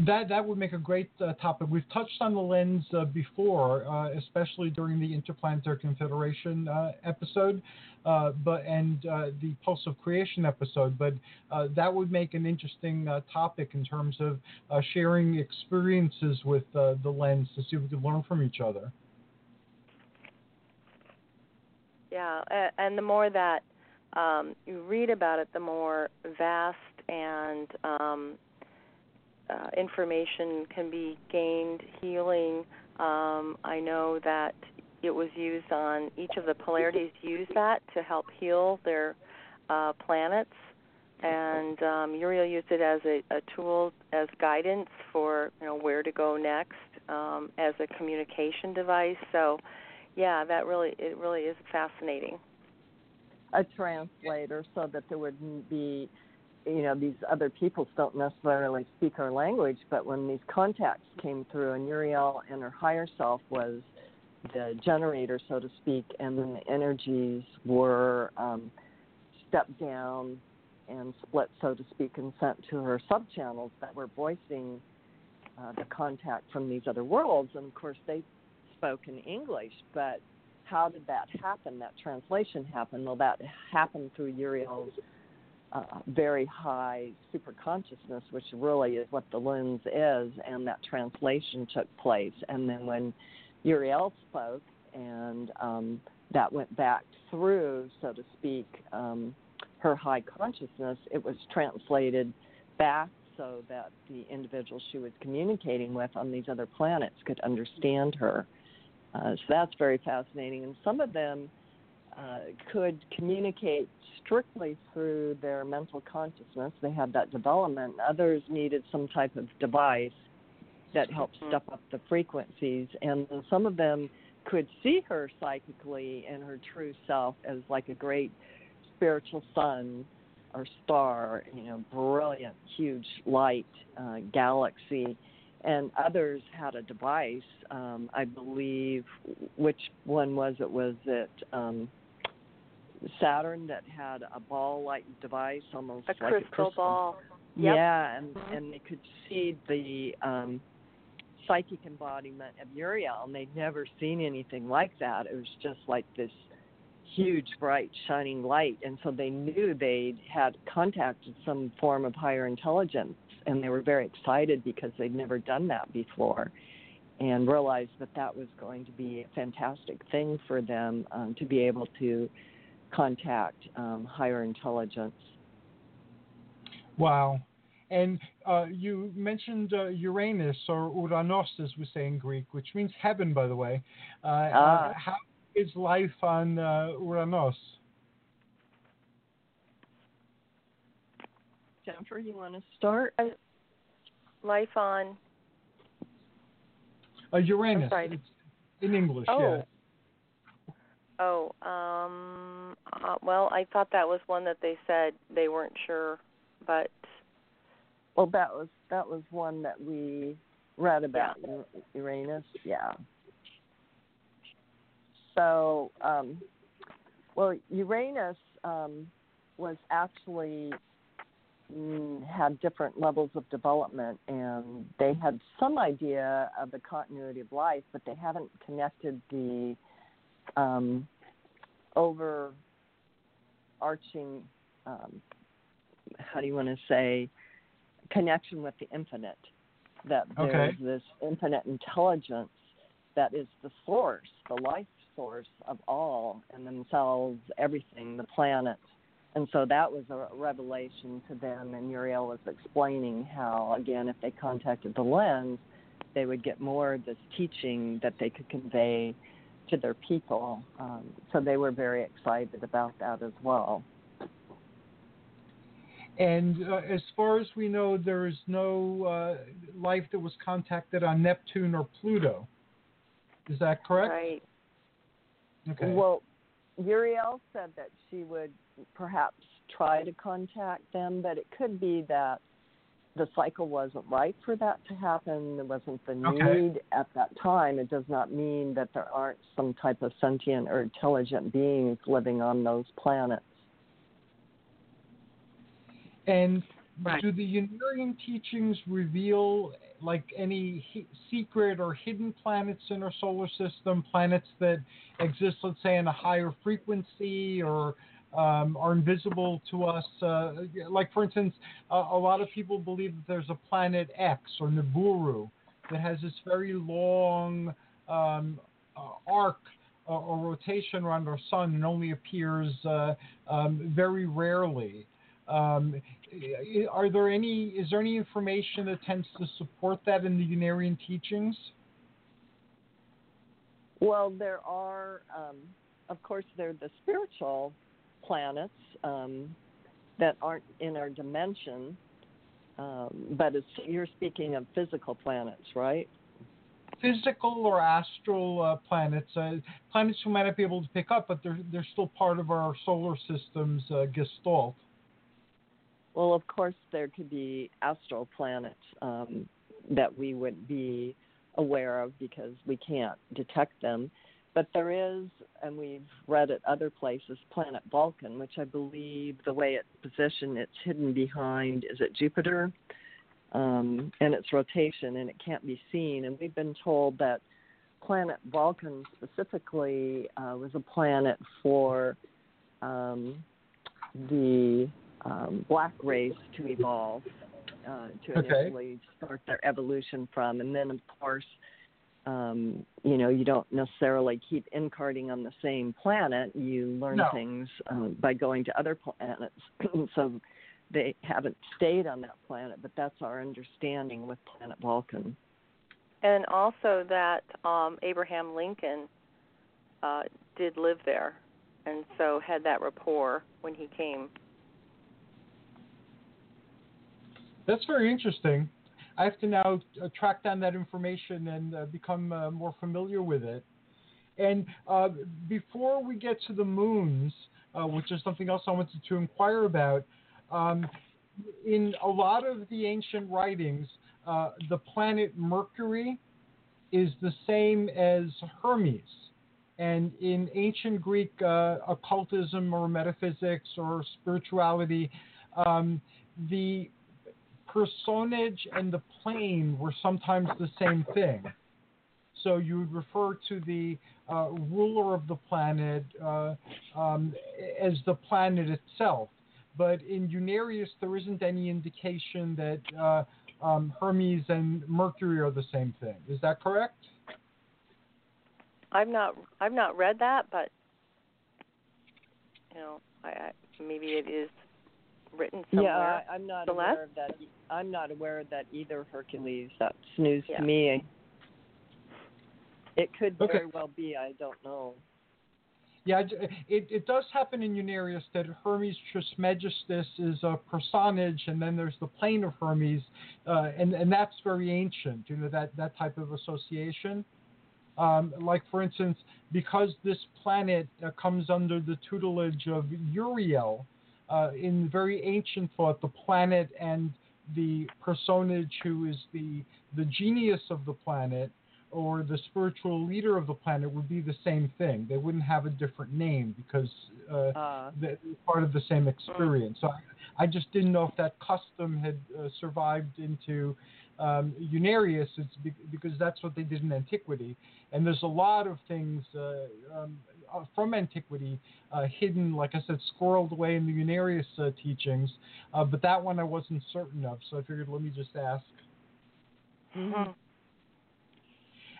That that would make a great uh, topic. We've touched on the lens uh, before, uh, especially during the Interplanetary Confederation uh, episode, uh, but and uh, the Pulse of Creation episode. But that would make an interesting topic in terms of sharing experiences with the lens to see if we can learn from each other. Yeah, and the more that um, you read about it, the more vast and um, uh, information can be gained. Healing. Um, I know that it was used on each of the polarities. Use that to help heal their uh, planets, and um, Uriel used it as a, a tool as guidance for you know where to go next, um, as a communication device. So, yeah, that really it really is fascinating. a translator so that there wouldn't be you know these other peoples don't necessarily speak our language but when these contacts came through and uriel and her higher self was the generator so to speak and then the energies were um, stepped down and split so to speak and sent to her subchannels that were voicing uh, the contact from these other worlds and of course they spoke in english but how did that happen? That translation happen? Well, that happened through Uriel's uh, very high super consciousness, which really is what the lens is, and that translation took place. And then when Uriel spoke, and um, that went back through, so to speak, um, her high consciousness, it was translated back so that the individual she was communicating with on these other planets could understand her. Uh, so that's very fascinating. And some of them uh, could communicate strictly through their mental consciousness. They had that development. Others needed some type of device that helped step up the frequencies. And some of them could see her psychically in her true self as like a great spiritual sun or star, you know, brilliant, huge light, uh, galaxy and others had a device. Um, I believe which one was it? Was it um, Saturn that had a ball-like device, almost A like crystal, a crystal ball. Yep. Yeah, and and they could see the um, psychic embodiment of Uriel, and they'd never seen anything like that. It was just like this huge, bright, shining light, and so they knew they had contacted some form of higher intelligence and they were very excited because they'd never done that before and realized that that was going to be a fantastic thing for them um, to be able to contact um, higher intelligence. Wow. And uh, you mentioned uh, Uranus or Uranos, as we say in Greek, which means heaven, by the way. Uh, Ah. uh, how is life on uh, Uranos? Jennifer, you want to start? Life on. Uh, Uranus. sorry. It's in English, Oh. yeah. Oh, um, uh, well, I thought that was one that they said they weren't sure, but Well, that was that was one that we read about U- Uranus. Yeah. So, um, well, Uranus um, was actually mm, had different levels of development, and they had some idea of the continuity of life, but they haven't connected the um, overarching. Um, how do you want to say? connection with the infinite that there's Okay. this infinite intelligence that is the source the life source of all and themselves everything the planet. and so that was a revelation to them. And Uriel was explaining how, again, if they contacted the lens, they would get more of this teaching that they could convey to their people. Um, so they were very excited about that as well. And uh, as far as we know, there is no uh, life that was contacted on Neptune or Pluto. Is that correct? Right. Okay. Well, Uriel said that she would perhaps try to contact them, but it could be that the cycle wasn't right for that to happen. There wasn't the Okay. need at that time. It does not mean that there aren't some type of sentient or intelligent beings living on those planets. And Right. do the Unarian teachings reveal like any he- secret or hidden planets in our solar system, planets that exist, let's say, in a higher frequency or um, are invisible to us? Uh, like, for instance, uh, a lot of people believe that there's a planet X or Nibiru that has this very long um, uh, arc uh, or rotation around our sun and only appears uh, um, very rarely. Um, are there any? Is there any information that tends to support that in the Unarian teachings? Well, there are, um, of course, there are the spiritual planets um, that aren't in our dimension, um, but it's, you're speaking of physical planets, right? Physical or astral uh, planets, uh, planets we might not be able to pick up, but they're they're still part of our solar system's uh, gestalt. Well, of course, there could be astral planets um, that we would be aware of because we can't detect them. But there is, and we've read at other places, planet Vulcan, which I believe the way it's positioned, it's hidden behind, is it Jupiter? Um, and its rotation, and it can't be seen. And we've been told that planet Vulcan specifically uh, was a planet for um, the um, black race to evolve, uh, to Okay. initially start their evolution from. And then, of course, um, you know, you don't necessarily keep incarnating on the same planet. You learn No. things um, by going to other planets. so they haven't stayed on that planet, but that's our understanding with planet Vulcan. And also that um, Abraham Lincoln uh, did live there, and so had that rapport when he came. That's very interesting. I have to now uh, track down that information and uh, become uh, more familiar with it. And uh, before we get to the moons, uh, which is something else I wanted to inquire about, um, in a lot of the ancient writings, uh, the planet Mercury is the same as Hermes. And in ancient Greek occultism or metaphysics or spirituality, um, the personage and the plane were sometimes the same thing. So you would refer to the uh, ruler of the planet uh, um, as the planet itself. But in Unarius, there isn't any indication that uh, um, Hermes and Mercury are the same thing. Is that correct? I've not I've not read that, but you know, I, I maybe it is written somewhere. Yeah, I, I'm not Celeste? aware of that. I'm not aware of that either, Hercules. That's news Yeah. to me. It could Okay. very well be. I don't know. Yeah, it, it does happen in Unarius that Hermes Trismegistus is a personage, and then there's the plane of Hermes, uh, and and that's very ancient. You know that that type of association. Um, like for instance, because this planet uh, comes under the tutelage of Uriel, uh, in very ancient thought, the planet and the personage who is the the genius of the planet or the spiritual leader of the planet would be the same thing. They wouldn't have a different name because uh, Uh, they're part of the same experience. So I, I just didn't know if that custom had uh, survived into um, Unarius. It's be- because that's what they did in antiquity. And there's a lot of things uh, um, from antiquity uh, hidden, like I said, squirreled away in the Unarius uh, teachings. Uh, but that one I wasn't certain of, so I figured let me just ask. Mhm.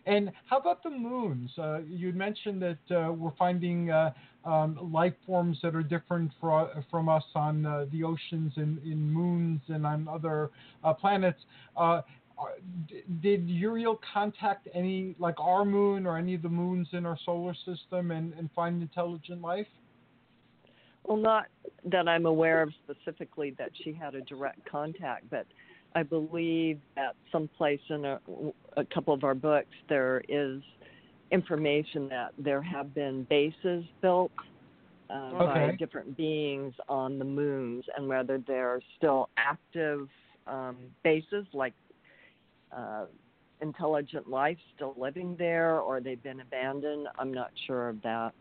And how about the moons? Uh, you mentioned that uh, we're finding uh, um, life forms that are different for, from us on uh, the oceans and in moons and on other uh, planets. Did Uriel contact any, like our moon or any of the moons in our solar system and, and find intelligent life? Well, not that I'm aware of specifically that she had a direct contact, but I believe that someplace in a, a couple of our books there is information that there have been bases built uh, okay. by different beings on the moons, and whether they're still active um, bases like uh, intelligent life still living there, or they've been abandoned. I'm not sure of that.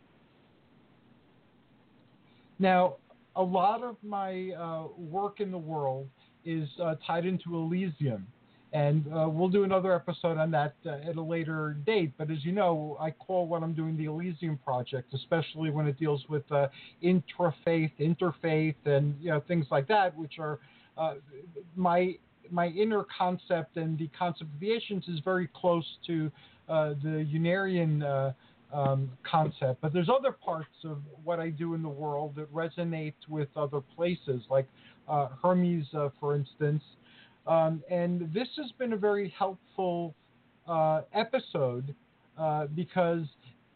Now, a lot of my uh, work in the world is uh, tied into Elysium. And uh, we'll do another episode on that uh, at a later date. But as you know, I call what I'm doing the Elysium Project, especially when it deals with uh, intrafaith, interfaith, and you know things like that, which are uh, my my inner concept and the concept of the ancients is very close to the Unarian um, concept. But there's other parts of what I do in the world that resonate with other places, like uh, Hermes, uh, for instance. Um, and this has been a very helpful uh, episode uh, because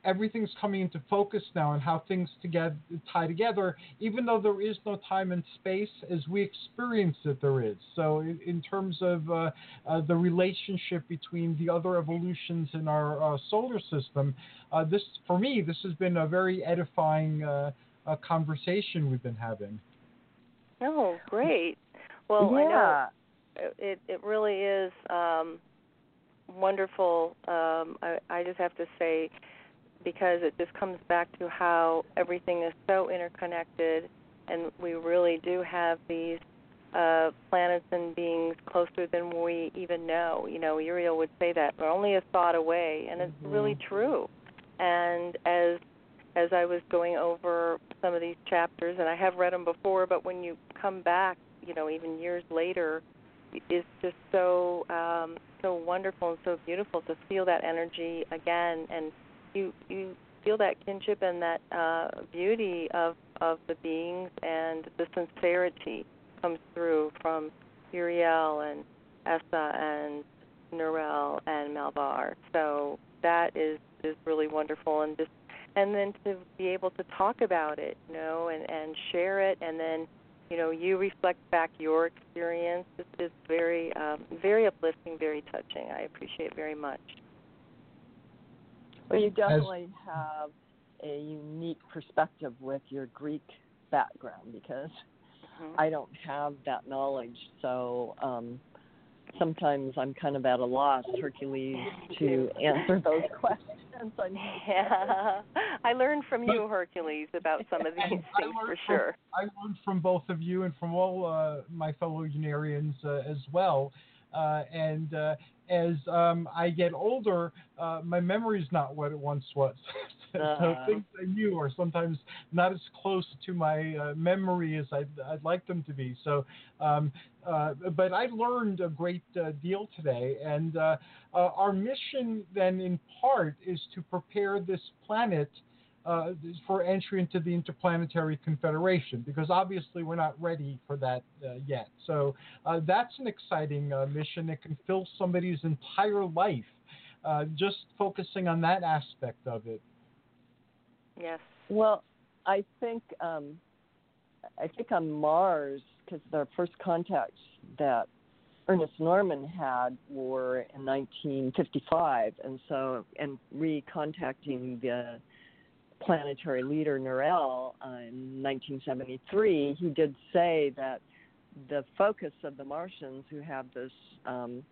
everything's coming into focus now and how things together, tie together, even though there is no time and space as we experience it, there is. So, in, in terms of uh, uh, the relationship between the other evolutions in our uh, solar system, uh, this, for me, this has been a very edifying uh, conversation we've been having. Oh, great. Well, yeah. I know it, it really is um, wonderful. Um, I, I just have to say, because it just comes back to how everything is so interconnected, and we really do have these uh, planets and beings closer than we even know. You know, Uriel would say that we're only a thought away, and it's mm-hmm. really true. And as as I was going over some of these chapters, and I have read them before, but when you come back, you know, even years later, it's just so um, so wonderful and so beautiful to feel that energy again, and you you feel that kinship and that uh, beauty of of the beings and the sincerity comes through from Uriel and Essa and Narelle and Malvar. So that is is really wonderful, and just and then to be able to talk about it, you know, and and share it, and then you know you reflect back your experience. This is very um, very uplifting, very touching. I appreciate very much. Well, you definitely have a unique perspective with your Greek background because mm-hmm. I don't have that knowledge. So um, sometimes I'm kind of at a loss, Hercules, to answer those questions. yeah, I learned from you, Hercules, about some of these things for sure. I learned from both of you and from all uh, my fellow Unarians uh, as well. Uh, and uh, as um, I get older, uh, my memory is not what it once was. so uh-huh. things I knew are sometimes not as close to my uh, memory as I'd, I'd, like them to be. So, um, uh, but I learned a great uh, deal today, and uh, our mission then, in part, is to prepare this planet uh, for entry into the Interplanetary Confederation because obviously we're not ready for that uh, yet. So uh, that's an exciting uh, mission that can fill somebody's entire life uh, just focusing on that aspect of it. Yes. Well, I think um, I think on Mars because the first contacts that Ernest Norman had were in 1955, and so and recontacting the planetary leader Narelle uh, in 1973, he did say that the focus of the Martians who have this um,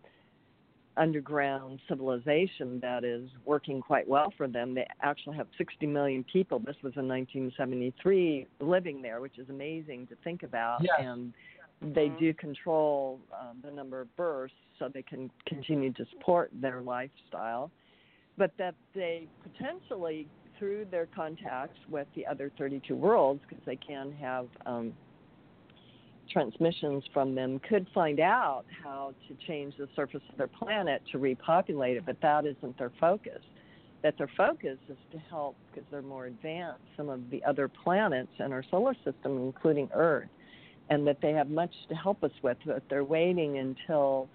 underground civilization that is working quite well for them. They actually have 60 million people. This was in 1973 living there, which is amazing to think about. Yes. And they do control um, the number of births so they can continue to support their lifestyle. But that they potentially through their contacts with the other 32 worlds because they can have um, transmissions from them could find out how to change the surface of their planet to repopulate it, but that isn't their focus. That their focus is to help, because they're more advanced, some of the other planets in our solar system, including Earth, and that they have much to help us with, but they're waiting until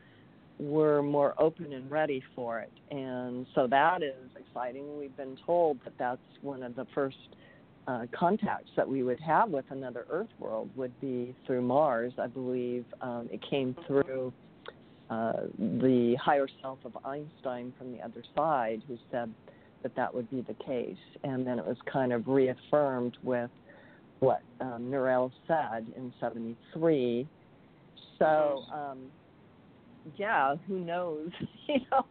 we're more open and ready for it. And so that is exciting. We've been told that that's one of the first uh, contacts that we would have with another Earth world would be through Mars. I believe um, it came through uh, the higher self of Einstein from the other side, who said that that would be the case. And then it was kind of reaffirmed with what um, said in 73. So, um, yeah, who knows? you know,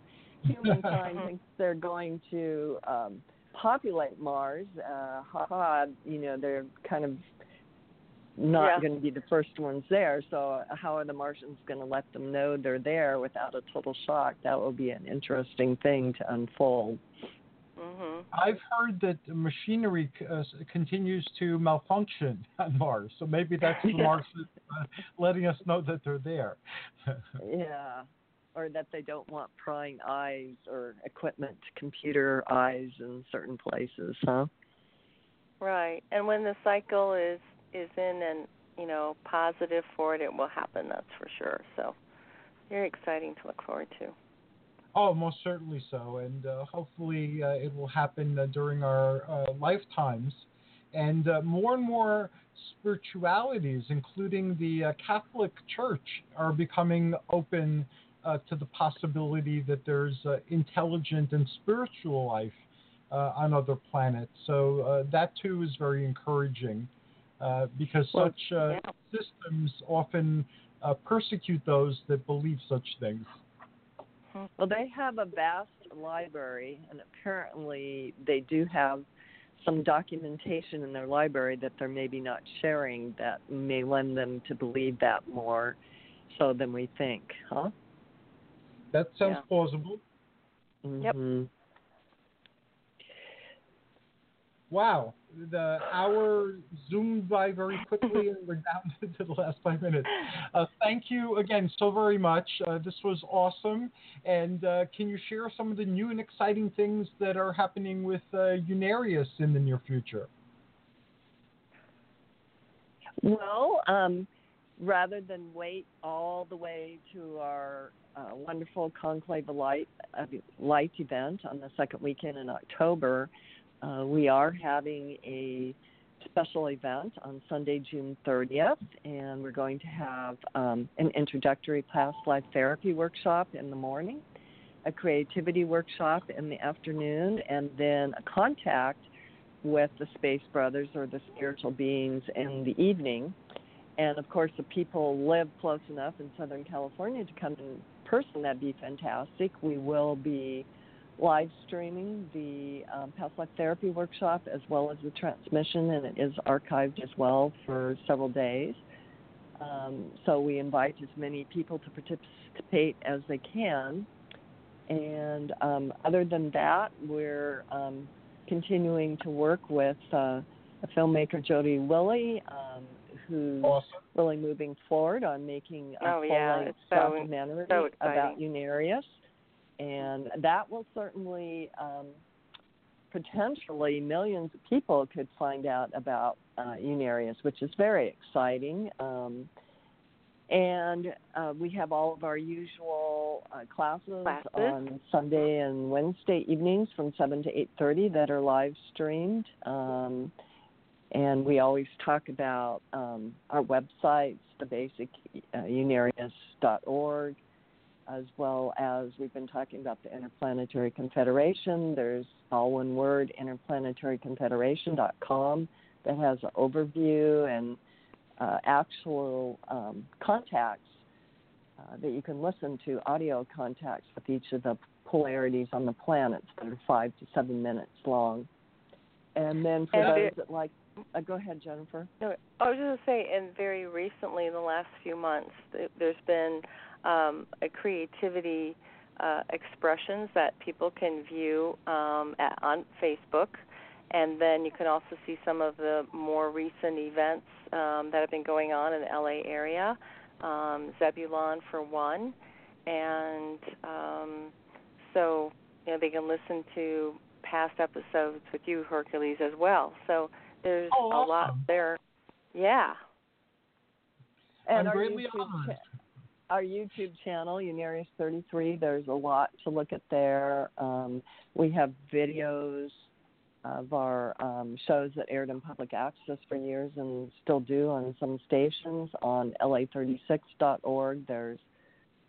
humankind thinks they're going to um, populate Mars. Uh, ha ha! you know, they're kind of not Yeah. going to be the first ones there. So, how are the Martians going to let them know they're there without a total shock? That will be an interesting thing to unfold. Mhm. I've heard that the machinery uh, continues to malfunction on Mars, so maybe that's the Mars uh, letting us know that they're there. Yeah. Or that they don't want prying eyes or equipment, computer eyes in certain places, huh? Right. And when the cycle is is in and you know positive for it, it will happen. That's for sure. So very exciting to look forward to. Oh, most certainly so, and uh, hopefully uh, it will happen uh, during our uh, lifetimes. And uh, more and more spiritualities, including the uh, Catholic Church, are becoming open uh, to the possibility that there's uh, intelligent and spiritual life uh, on other planets. So uh, that too is very encouraging uh, because Well, such uh, systems often uh, persecute those that believe such things. Mm-hmm. Well, they have a vast library, and apparently they do have some documentation in their library that they're maybe not sharing that may lend them to believe that more so than we think, huh? That sounds Yeah. plausible. Yep. Mm-hmm. Mhm. Wow, the hour zoomed by very quickly, and we're down to the last five minutes. Uh, thank you again so very much. Uh, this was awesome. And uh, can you share some of the new and exciting things that are happening with uh, Unarius in the near future? Well, um, rather than wait all the way to our uh, wonderful Conclave of Light, Light event on the second weekend in October, uh, we are having a special event on Sunday, June 30th, and we're going to have um, an introductory past life therapy workshop in the morning, a creativity workshop in the afternoon, and then a contact with the Space Brothers or the spiritual beings in the evening. And of course, if people live close enough in Southern California to come in person, that'd be fantastic. We will be live streaming the um, past life therapy workshop as well as the transmission, and it is archived as well for several days. Um, so we invite as many people to participate as they can. And um, other than that, we're um, continuing to work with uh, a filmmaker, Jody Willie, um, who's really moving forward on making a Oh, yeah, full-length it's so- documentary so about. Unarius, and that will certainly um, potentially millions of people could find out about uh, Unarius, which is very exciting. Um, and uh, we have all of our usual uh, classes, Classes. on Sunday and Wednesday evenings from seven to eight thirty that are live streamed. Um, and we always talk about um, our websites, the basic uh, unarius.org, as well as we've been talking about the Interplanetary Confederation. There's all one word, interplanetaryconfederation.com, that has an overview and uh, actual um, contacts uh, that you can listen to, audio contacts with each of the polarities on the planets that are five to seven minutes long. And then for And those there- that like, uh, go ahead, Jennifer. No, I was just going to say, and very recently, in the last few months, th- there's been um, a creativity uh, expressions that people can view um, at, on Facebook, and then you can also see some of the more recent events um, that have been going on in the LA area. Um, Zebulon for one, and um, so you know they can listen to past episodes with you, Hercules, as well. So there's oh, awesome. a lot there. Yeah. And I'm greatly YouTube honored. cha- our YouTube channel, Unarius 33, there's a lot to look at there. Um, we have videos of our um, shows that aired in public access for years and still do on some stations on la36.org. There's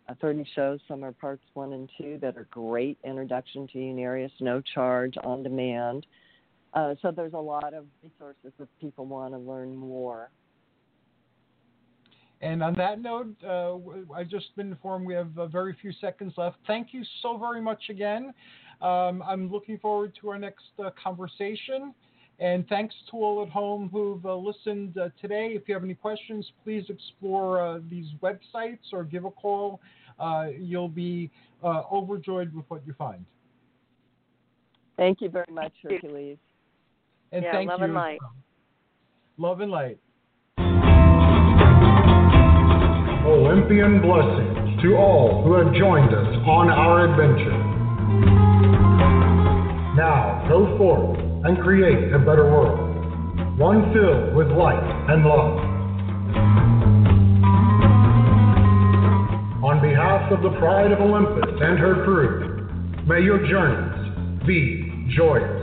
uh, 30 shows, some are parts one and two, that are great introduction to Unarius, no charge, on demand. Uh, so there's a lot of resources if people want to learn more. And on that note, uh, I've just been informed we have uh, very few seconds left. Thank you so very much again. Um, I'm looking forward to our next uh, conversation. And thanks to all at home who've uh, listened uh, today. If you have any questions, please explore uh, these websites or give a call. you'll be overjoyed with what you find. Thank you very much, Hercules. And yeah, thank love you. and light. Love and light. Olympian blessings to all who have joined us on our adventure. Now go forth and create a better world, one filled with light and love. On behalf of the Pride of Olympus and her crew, may your journeys be joyous.